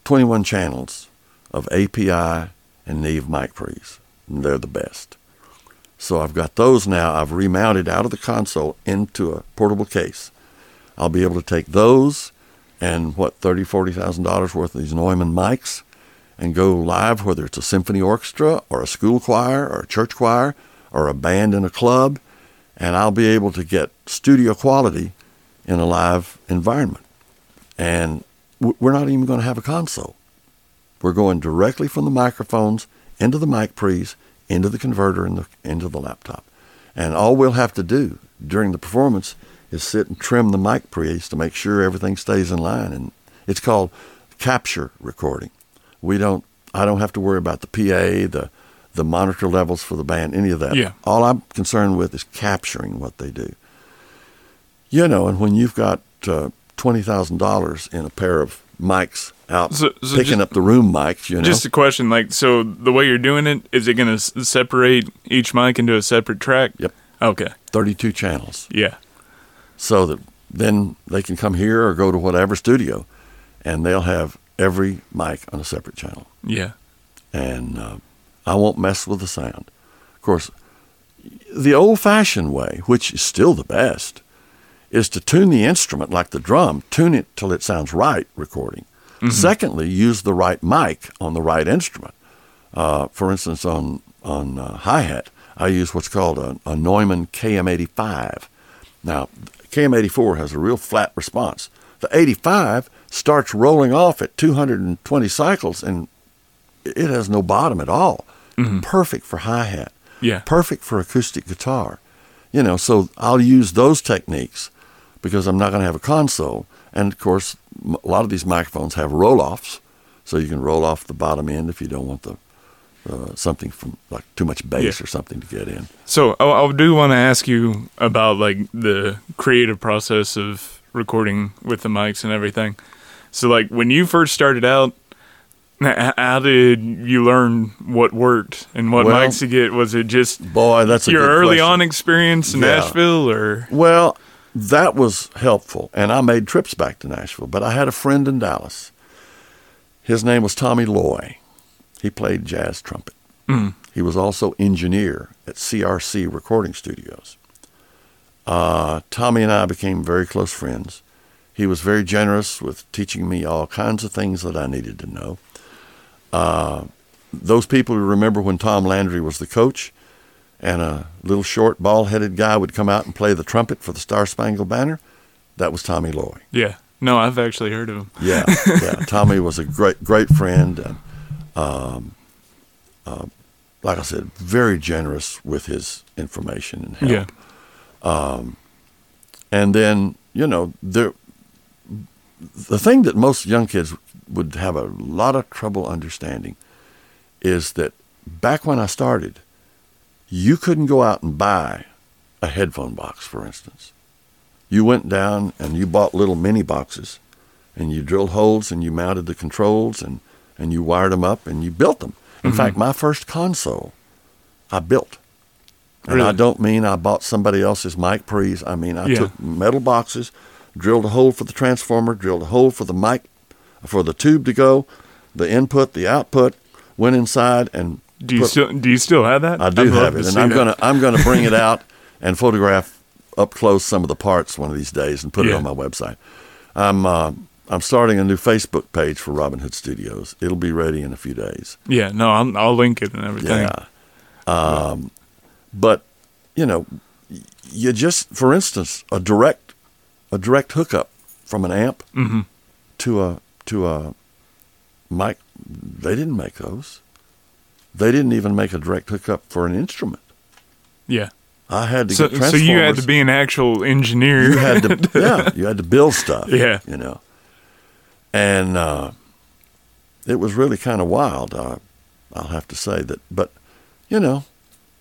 21 channels of API and Neve mic pre's. They're the best. So I've got those now. I've remounted out of the console into a portable case. I'll be able to take those and what thirty, forty thousand dollars worth of these Neumann mics and go live, whether it's a symphony orchestra or a school choir or a church choir or a band in a club, and I'll be able to get studio quality in a live environment. And we're not even going to have a console. We're going directly from the microphones into the mic pre's, into the converter, and the, into the laptop. And all we'll have to do during the performance is sit and trim the mic pre's to make sure everything stays in line. And it's called capture recording. We don't. I don't have to worry about the PA, the the monitor levels for the band, any of that. Yeah. All I'm concerned with is capturing what they do. You know, and when you've got uh, twenty thousand dollars in a pair of mics out So- so picking just- up the room mics, you know, Just a question, like, so the way you're doing it, is it going to separate each mic into a separate track? Yep. Okay. thirty-two channels, Yeah. so that then they can come here or go to whatever studio, and they'll have every mic on a separate channel. Yeah. and uh, I won't mess with the sound. Of course, the old fashioned way, which is still the best, is to tune the instrument like the drum, tune it till it sounds right recording. Secondly, use the right mic on the right instrument. Uh, for instance, on, on uh, hi hat, I use what's called a, a Neumann KM85. Now, KM84 has a real flat response. The 85 starts rolling off at 220 cycles and it has no bottom at all. Perfect for hi hat. Yeah. Perfect for acoustic guitar. You know, so I'll use those techniques because I'm not going to have a console. And of course, a lot of these microphones have roll offs, so you can roll off the bottom end if you don't want the uh, something from like too much bass Yeah. or something to get in. So I, I do want to ask you about like the creative process of recording with the mics and everything. So like when you first started out, how did you learn what worked and what Well- mics to get? Was it just Boy, that's a your early question. on experience in Yeah. Nashville, or Well, that was helpful, and I made trips back to Nashville. But I had a friend in Dallas. His name was Tommy Loy. He played jazz trumpet. He was also engineer at CRC Recording Studios. Uh, Tommy and I became very close friends. He was very generous with teaching me all kinds of things that I needed to know. Uh, those people who remember when Tom Landry was the coach, and a little short, bald-headed guy would come out and play the trumpet for the Star Spangled Banner. That was Tommy Loy. yeah, no, I've actually heard of him. Yeah, yeah. Tommy was a great, great friend, and um, uh, like I said, very generous with his information and help. Yeah, Um, And then, you know, there, the thing that most young kids would have a lot of trouble understanding is that back when I started, you couldn't go out and buy a headphone box, for instance. You went down and you bought little mini boxes and you drilled holes and you mounted the controls and, and you wired them up and you built them. In mm-hmm. fact, my first console, I built. And I don't mean I bought somebody else's mic pre's. I mean I Yeah. took metal boxes, drilled a hole for the transformer, drilled a hole for the mic, for the tube to go, the input, the output, went inside and do you put- still do you still have that? I do I'd have it, and I'm that. gonna I'm gonna bring it out and photograph up close some of the parts one of these days and put it on my website. I'm uh, I'm starting a new Facebook page for Robin Hood Studios. It'll be ready in a few days. Yeah, no, I'll, I'll link it and everything. Yeah. Um, but you know, you just, for instance, a direct, a direct hookup from an amp hmm to a to a mic. They didn't make those. They didn't even make a direct hookup for an instrument. Yeah. I had to So, get so you had to be an actual engineer. You had to, yeah, you had to build stuff. Yeah. you know, and uh, it was really kind of wild. Uh, I'll have to say that, but you know,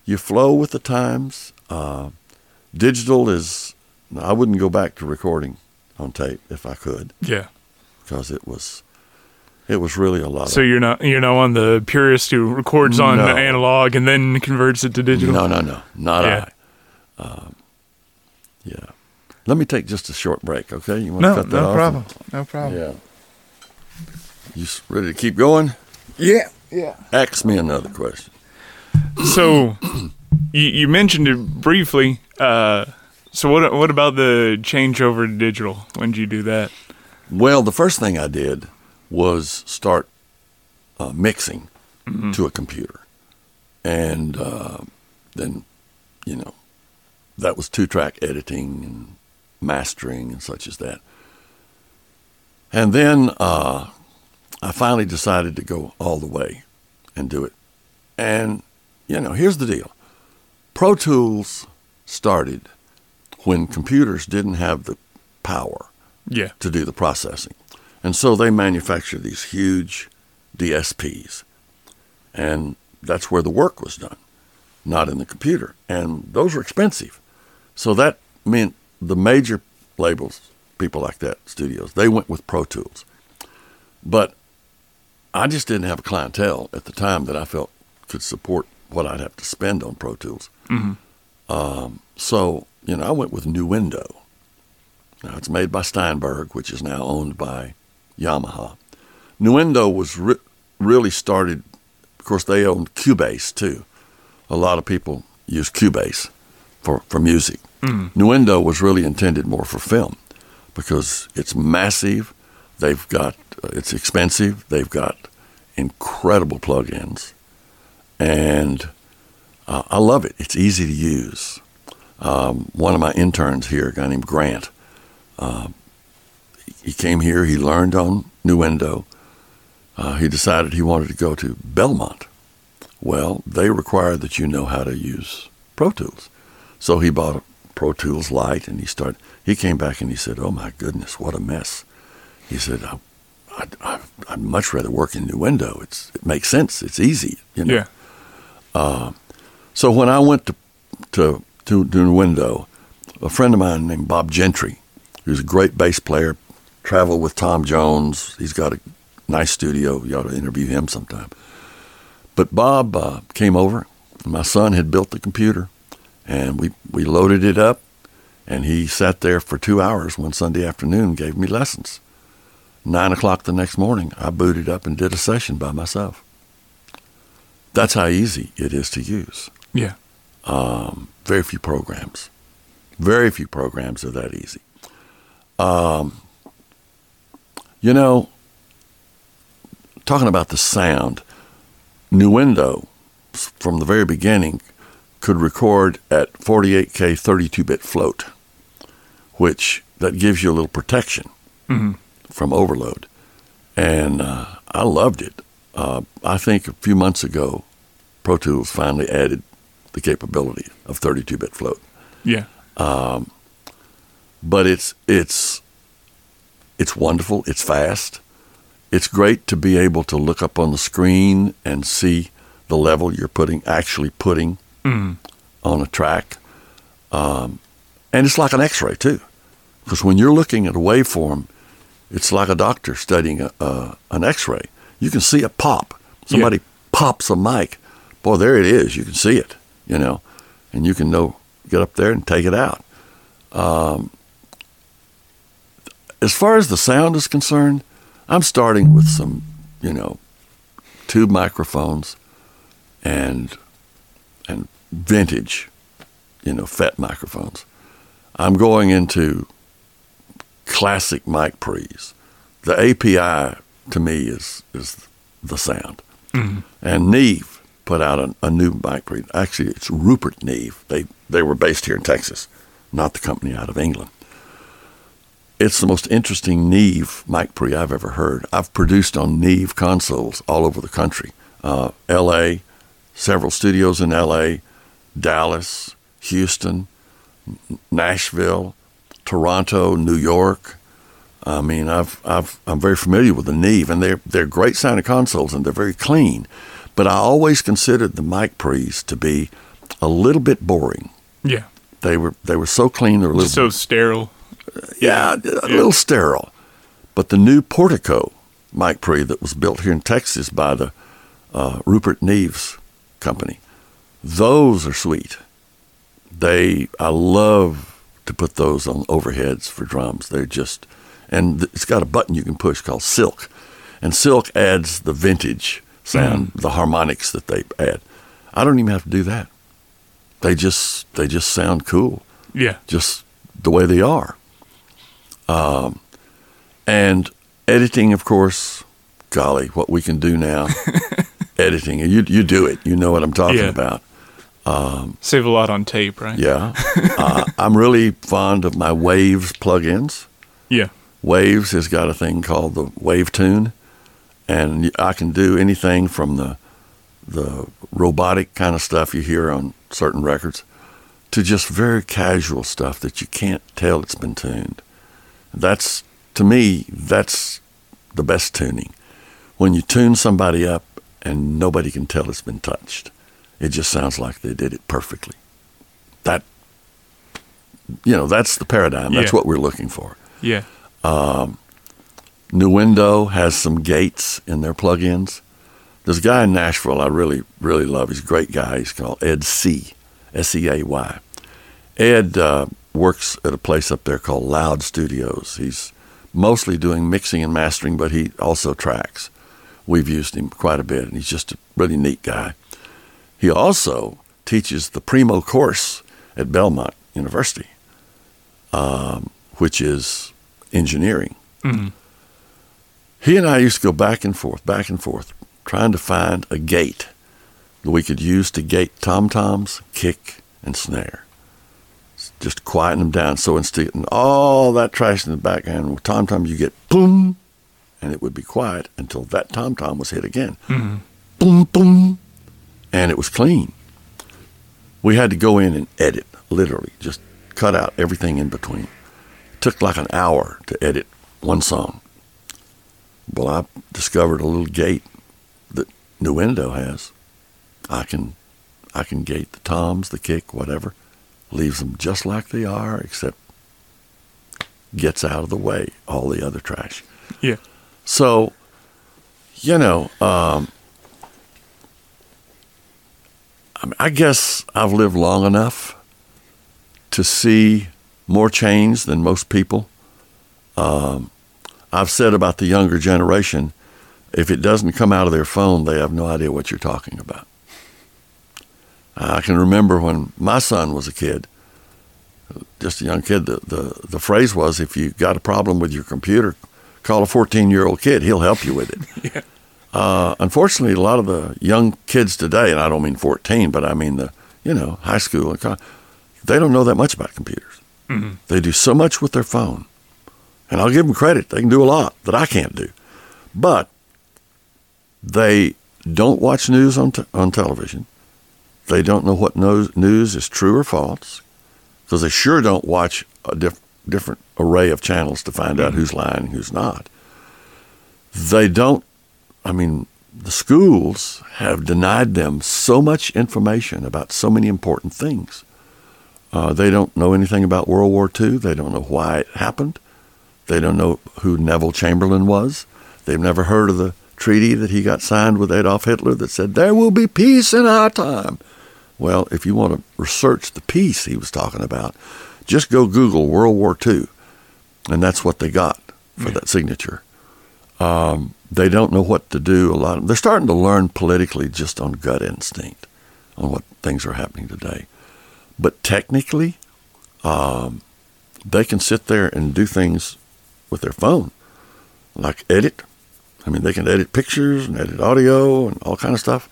you flow with the times. Uh, digital is. I wouldn't go back to recording on tape if I could, yeah. because it was, it was really a lot. So of, you're not you're not one of the purist who records on No. analog and then converts it to digital. no, no, no, not Yeah. I. Um, yeah. Let me take just a short break, okay? You want No, to cut that no off? problem. No problem. Yeah. You ready to keep going? Yeah, yeah. Ask me another question. So, you, you mentioned it briefly. Uh, so, what what about the changeover to digital? When did you do that? Well, the first thing I did was start uh, mixing mm-hmm. to a computer, and uh, then, you know, that was two track editing and mastering and such as that. And then uh, I finally decided to go all the way and do it. And, you know, here's the deal Pro Tools started when computers didn't have the power yeah. to do the processing. And so they manufactured these huge DSPs. And that's where the work was done, not in the computer. And those were expensive. So that meant the major labels, people like that, studios, they went with Pro Tools. But I just didn't have a clientele at the time that I felt could support what I'd have to spend on Pro Tools. Mm-hmm. Um, so, you know, I went with Nuendo. Now, it's made by Steinberg, which is now owned by Yamaha. Nuendo was re- really started, of course, they owned Cubase too. A lot of people use Cubase for, for music. Mm. Nuendo was really intended more for film because it's massive. They've got, uh, it's expensive. They've got incredible plugins. And uh, I love it. It's easy to use. Um, one of my interns here, a guy named Grant, uh, he came here, he learned on Nuendo. Uh, he decided he wanted to go to Belmont. Well, they require that you know how to use Pro Tools. So he bought Pro Tools Lite and he started. He came back and he said, "Oh my goodness, what a mess!" He said, I, I, would much rather work in Nuendo. It's it makes sense. It's easy, you know." Yeah. Uh, so when I went to to to, to Nuendo, a friend of mine named Bob Gentry who's a great bass player. Traveled with Tom Jones. He's got a nice studio. You ought to interview him sometime. But Bob uh, came over. My son had built the computer, and we, we loaded it up. And he sat there for two hours one Sunday afternoon and gave me lessons. Nine o'clock the next morning, I booted up and did a session by myself. That's how easy it is to use. Yeah. Um, very few programs. Very few programs are that easy. Um, you know, talking about the sound, Nuendo from the very beginning could record at 48k 32-bit float, which that gives you a little protection mm-hmm. from overload, and uh, I loved it. Uh, I think a few months ago, Pro Tools finally added the capability of 32-bit float. Yeah. Um, but it's it's it's wonderful. It's fast. It's great to be able to look up on the screen and see the level you're putting actually putting mm. on a track. Um, and it's like an X-ray too, because when you're looking at a waveform, it's like a doctor studying a, uh, an X-ray. You can see a pop. Somebody yeah. pops a mic. Boy, there it is. You can see it. You know, and you can know get up there and take it out. Um, as far as the sound is concerned, I'm starting with some, you know, tube microphones and and vintage, you know, FET microphones. I'm going into classic mic pre's. The API to me is is the sound. Mm-hmm. And Neve put out a, a, new mic pre. Actually, it's Rupert Neve. They they were based here in Texas, not the company out of England. It's the most interesting Neve mic pre I've ever heard. I've produced on Neve consoles all over the country. Uh, L.A., several studios in L.A., Dallas, Houston, Nashville, Toronto, New York. I mean, I've, I've, I'm very familiar with the Neve, and they're, they're great sounding consoles, and they're very clean. But I always considered the mic pre's to be a little bit boring. Yeah. They were they were so clean, they were little, so sterile yeah, a little sterile. But the new Portico mic pre that was built here in Texas by the uh, Rupert Neves company, those are sweet. They, I love to put those on overheads for drums. They're just, and it's got a button you can push called Silk, and Silk adds the vintage sound, the harmonics that they add. I don't even have to do that. They just they just sound cool, Yeah. just the way they are. Um, and editing, of course, golly, what we can do now, editing. You you do it. You know what I'm talking Yeah. about. Save a lot on tape, right? Yeah, uh, I'm really fond of my Waves plugins. Yeah. Waves has got a thing called the Wave Tune, and I can do anything from the the robotic kind of stuff you hear on certain records to just very casual stuff that you can't tell it's been tuned. That's to me that's the best tuning. When you tune somebody up and nobody can tell it's been touched. It just sounds like they did it perfectly. That you know, that's the paradigm. That's Yeah. what we're looking for. Yeah. Nuendo has some gates in their plugins. There's a guy in Nashville I really, really love. He's a great guy. He's called Ed Seay. S E A Y. Ed uh, works at a place up there called Loud Studios. He's mostly doing mixing and mastering, but he also tracks. We've used him quite a bit, and he's just a really neat guy. He also teaches the Primo course at Belmont University, um, which is engineering. He and I used to go back and forth, back and forth, trying to find a gate that we could use to gate tom toms, kick, and snare. Just quieting them down. So instead of all that trash in the background, with tom tom, you get boom, and it would be quiet until that tom tom was hit again. Mm-hmm. Boom, boom, and it was clean. We had to go in and edit, literally, just cut out everything in between. It took like an hour to edit one song. Well, I discovered a little gate that Nuendo has. I can, I can gate the toms, the kick, whatever, leaves them just like they are, except gets out of the way all the other trash. Yeah. So, you know, um, I, mean, I guess I've lived long enough to see more change than most people. Um, I've said about the younger generation, if it doesn't come out of their phone, they have no idea what you're talking about. I can remember when my son was a kid, just a young kid, the, the, the phrase was if you got a problem with your computer, call a 14 year old kid, he'll help you with it. Yeah. Uh, unfortunately, a lot of the young kids today, and I don't mean 14, but I mean the, you know, high school and college, they don't know that much about computers. They do so much with their phone. And I'll give them credit. They can do a lot that I can't do. But they don't watch news on, t- on television. They don't know what news is true or false because they sure don't watch a diff- different array of channels to find out who's lying and who's not. They don't, I mean, the schools have denied them so much information about so many important things. Uh, they don't know anything about World War II. They don't know why it happened. They don't know who Neville Chamberlain was. They've never heard of the treaty that he got signed with Adolf Hitler that said, There will be peace in our time. Well, if you want to research the peace he was talking about, just go Google World War II. And that's what they got for that signature. Um, they don't know what to do. A lot. Of, they're starting to learn politically just on gut instinct on what things are happening today. But technically, um, they can sit there and do things with their phone, like edit. I mean, they can edit pictures and edit audio and all kind of stuff.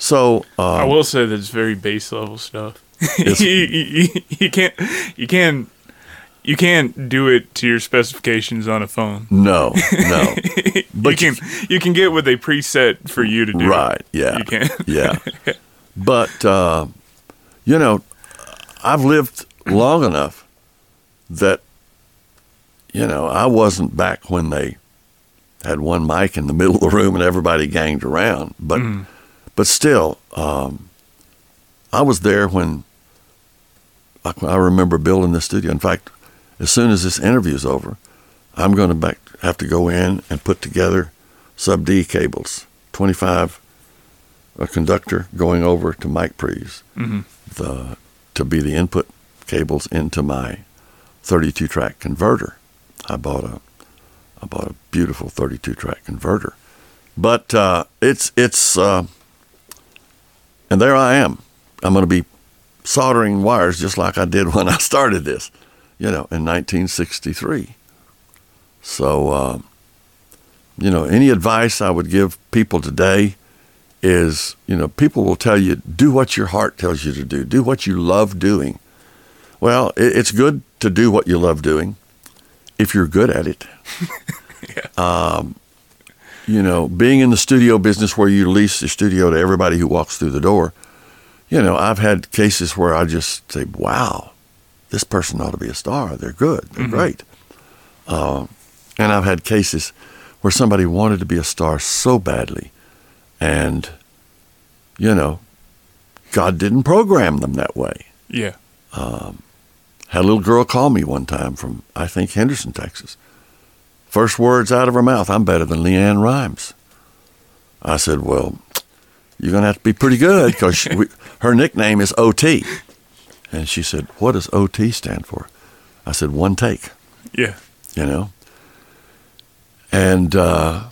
So I um, will say that it's very base level stuff. You, you, you- can't you can't you can't do it to your specifications on a phone. no, no, But you can you can get what they preset for you to do. right, yeah, You can. yeah. But uh, you know, I've lived long enough that you know I wasn't back when they had one mic in the middle of the room and everybody ganged around. But but still, um, I was there when like I remember building the studio. In fact, as soon as this interview is over, I'm going to back have to go in and put together sub D cables, 25 a conductor going over to mic pre's, Mhm. the to be the input cables into my 32 track converter. I bought a I bought a beautiful 32 track converter, But uh, it's it's uh, and there I am. I'm going to be soldering wires just like I did when I started this, you know, in 1963. So, uh, you know, any advice I would give people today is, you know, people will tell you, do what your heart tells you to do, do what you love doing. Well, it's good to do what you love doing if you're good at it. um, you know, being in the studio business where you lease the studio to everybody who walks through the door, you know, I've had cases where I just say, wow, this person ought to be a star. They're good. They're great. Uh, and I've had cases where somebody wanted to be a star so badly, and, you know, God didn't program them that way. Yeah. Had a little girl call me one time from, I think, Henderson, Texas. First words out of her mouth, I'm better than LeAnn Rimes. I said, well, you're going to have to be pretty good because her nickname is OT. And she said, what does OT stand for? I said, one take, Yeah. you know. And uh,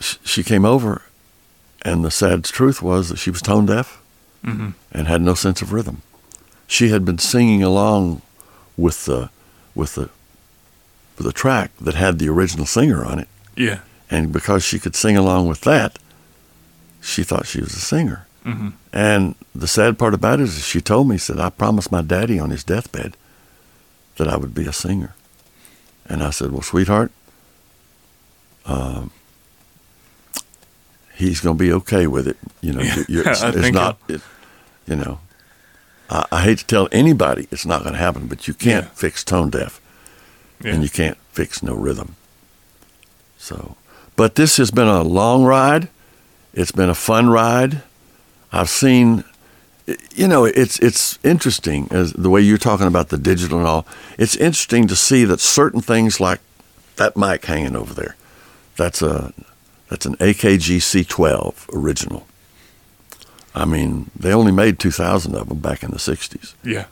she came over, and the sad truth was that she was tone deaf hmm and had no sense of rhythm. She had been singing along with the with the the track that had the original singer on it, Yeah. and because she could sing along with that, she thought she was a singer. hmm And the sad part about it is, she told me, said, "I promised my daddy on his deathbed that I would be a singer." And I said, "Well, sweetheart, um, he's going to be okay with it. You know, Yeah, it's, it's not, it, you know." I, I hate to tell anybody it's not going to happen, but you can't Yeah. fix tone deaf Yeah. and you can't fix no rhythm. So, but this has been a long ride. It's been a fun ride. I've seen, you know, it's it's interesting as the way you're talking about the digital and all. It's interesting to see that certain things like that mic hanging over there, that's a that's an AKG C12 original. I mean, they only made 2,000 of them back in the 60s yeah.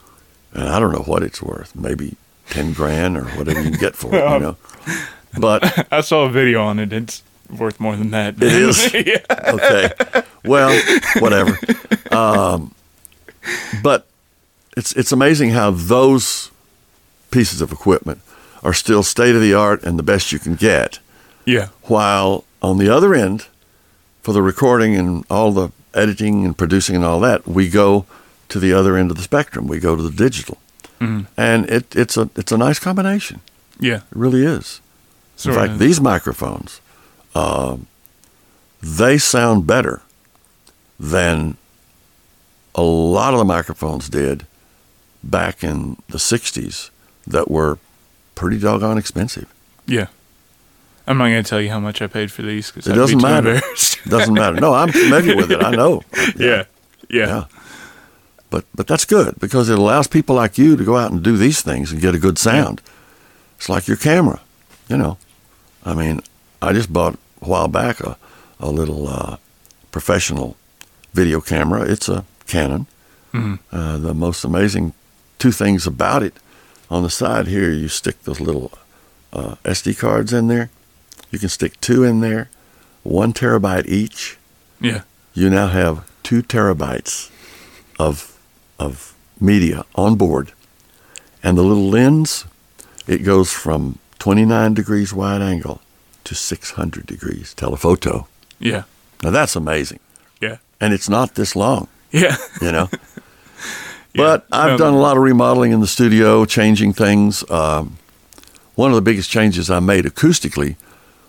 and I don't know what it's worth. Maybe ten grand or whatever you get for it, you know. But I saw a video on it. It's worth more than that. It is? yeah. okay, well, whatever. Um, but it's it's amazing how those pieces of equipment are still state of the art and the best you can get, Yeah. while on the other end, for the recording and all the editing and producing and all that, we go to the other end of the spectrum. We go to the digital, Mhm. and it, it's a it's a nice combination. Yeah. It really is. In fact, of. these microphones, um, they sound better than a lot of the microphones did back in the 60s that were pretty doggone expensive. Yeah. I'm not going to tell you how much I paid for these because It doesn't be too matter. Doesn't matter. No, I'm familiar with it. I know. yeah. Yeah. Yeah. But but that's good because it allows people like you to go out and do these things and get a good sound. It's like your camera, you know. I mean, I just bought a while back a, a little uh, professional video camera. It's a Canon. Mhm. Uh, the most amazing two things about it on the side here, you stick those little uh, SD cards in there. You can stick two in there, one terabyte each Yeah. you now have two terabytes of of media on board, and the little lens, it goes from 29 degrees wide angle to 600 degrees telephoto. Yeah. Now that's amazing, Yeah. and it's not this long, Yeah. you know. Yeah. But I've No, done a lot of remodeling in the studio, changing things. Um, one of the biggest changes I made acoustically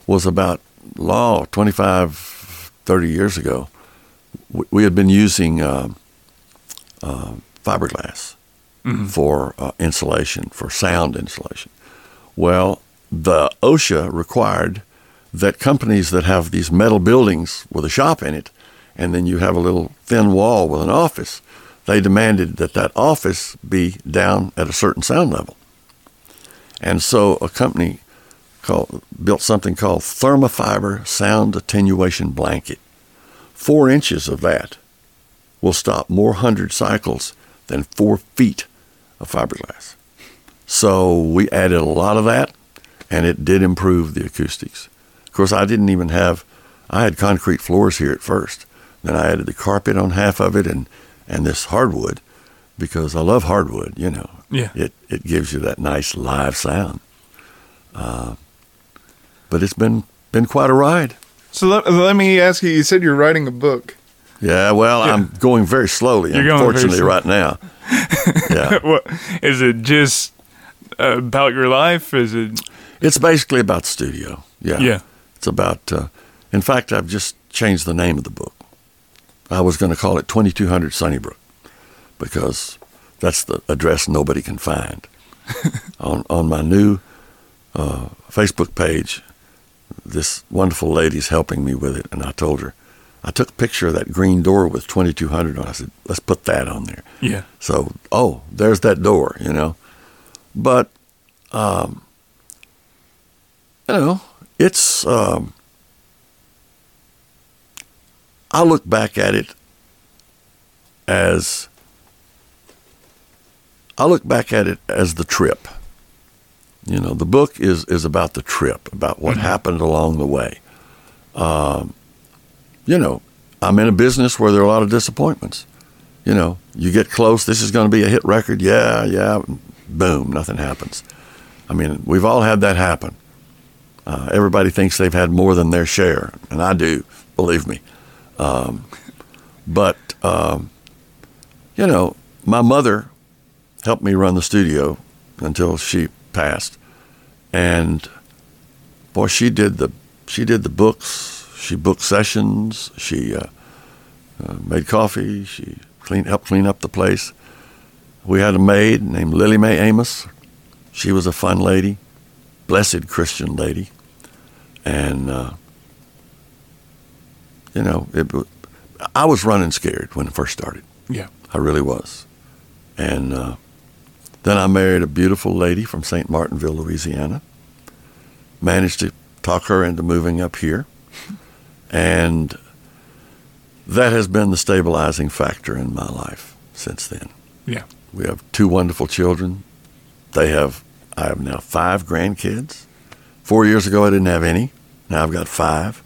was about, law 25, 30 years ago. We, we had been using uh, uh, fiberglass Mhm. for uh, insulation, for sound insulation. Well, the OSHA required that companies that have these metal buildings with a shop in it, and then you have a little thin wall with an office, they demanded that that office be down at a certain sound level. And so a company called, built something called Thermofiber Sound Attenuation Blanket. Four inches of that will stop more hundred cycles than four feet of fiberglass. So we added a lot of that, and it did improve the acoustics. Of course, I didn't even have I had concrete floors here at first. Then I added the carpet on half of it and, and this hardwood because I love hardwood, you know. Yeah. It, it gives you that nice live sound. Uh, but it's been, been quite a ride. So let, let me ask you. You said you're writing a book. Yeah, well, Yeah. I'm going very slowly, You're unfortunately, right now. yeah. what is it? Just about your life? Is it? It's basically about studio. Yeah. Yeah. It's about, uh, in fact, I've just changed the name of the book. I was going to call it 2200 Sunnybrook because that's the address nobody can find. on, on my new uh, Facebook page, this wonderful lady's helping me with it, and I told her, I took a picture of that green door with 2200 on. it. I said, let's put that on there. Yeah. So, oh, there's that door, you know. But, um, you know, it's, um, I look back at it as, I look back at it as the trip. You know, the book is, is about the trip, about what happened along the way. Um, you know, I'm in a business where there are a lot of disappointments you know, you get close, this is going to be a hit record. Yeah, yeah. Boom, nothing happens. I mean, we've all had that happen. Uh, everybody thinks they've had more than their share, and I do, believe me. Um, but, um, you know, my mother helped me run the studio until she passed. And, boy, she did the, she did the books, she booked sessions, she uh, uh, made coffee, she clean, helped clean up the place. We had a maid named Lily Mae Amos. She was a fun lady, blessed Christian lady, and uh, you know, it, I was running scared when it first started. Yeah. I really was, and uh, then I married a beautiful lady from St. Martinville, Louisiana. Managed to talk her into moving up here, and that has been the stabilizing factor in my life since then. Yeah. We have two wonderful children. They have, I have now five grandkids. Four years ago, I didn't have any. Now I've got five.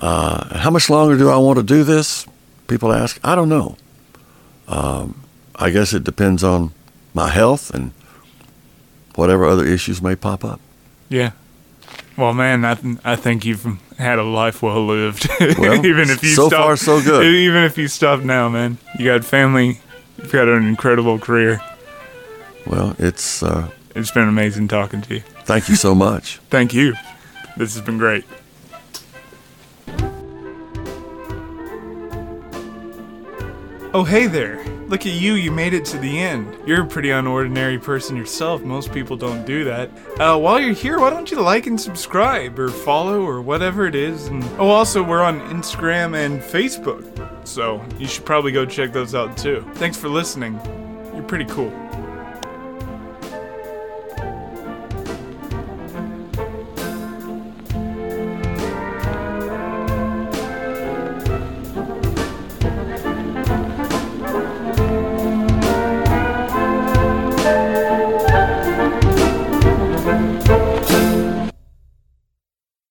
Uh, how much longer do I want to do this? People ask. I don't know. Um, I guess it depends on my health and whatever other issues may pop up. Yeah. Well, man, I, th- I think you've had a life well lived. Well, even if you so stop, far, so good. Even if you stop now, man, you got family. You've got an incredible career. Well, it's, uh, It's been amazing talking to you. thank you so much. Thank you. This has been great. Oh, hey there. Look at you, you made it to the end. You're a pretty unordinary person yourself. Most people don't do that. Uh, while you're here, why don't you like and subscribe or follow or whatever it is? And oh, also, we're on Instagram and Facebook. So you should probably go check those out too. Thanks for listening. You're pretty cool.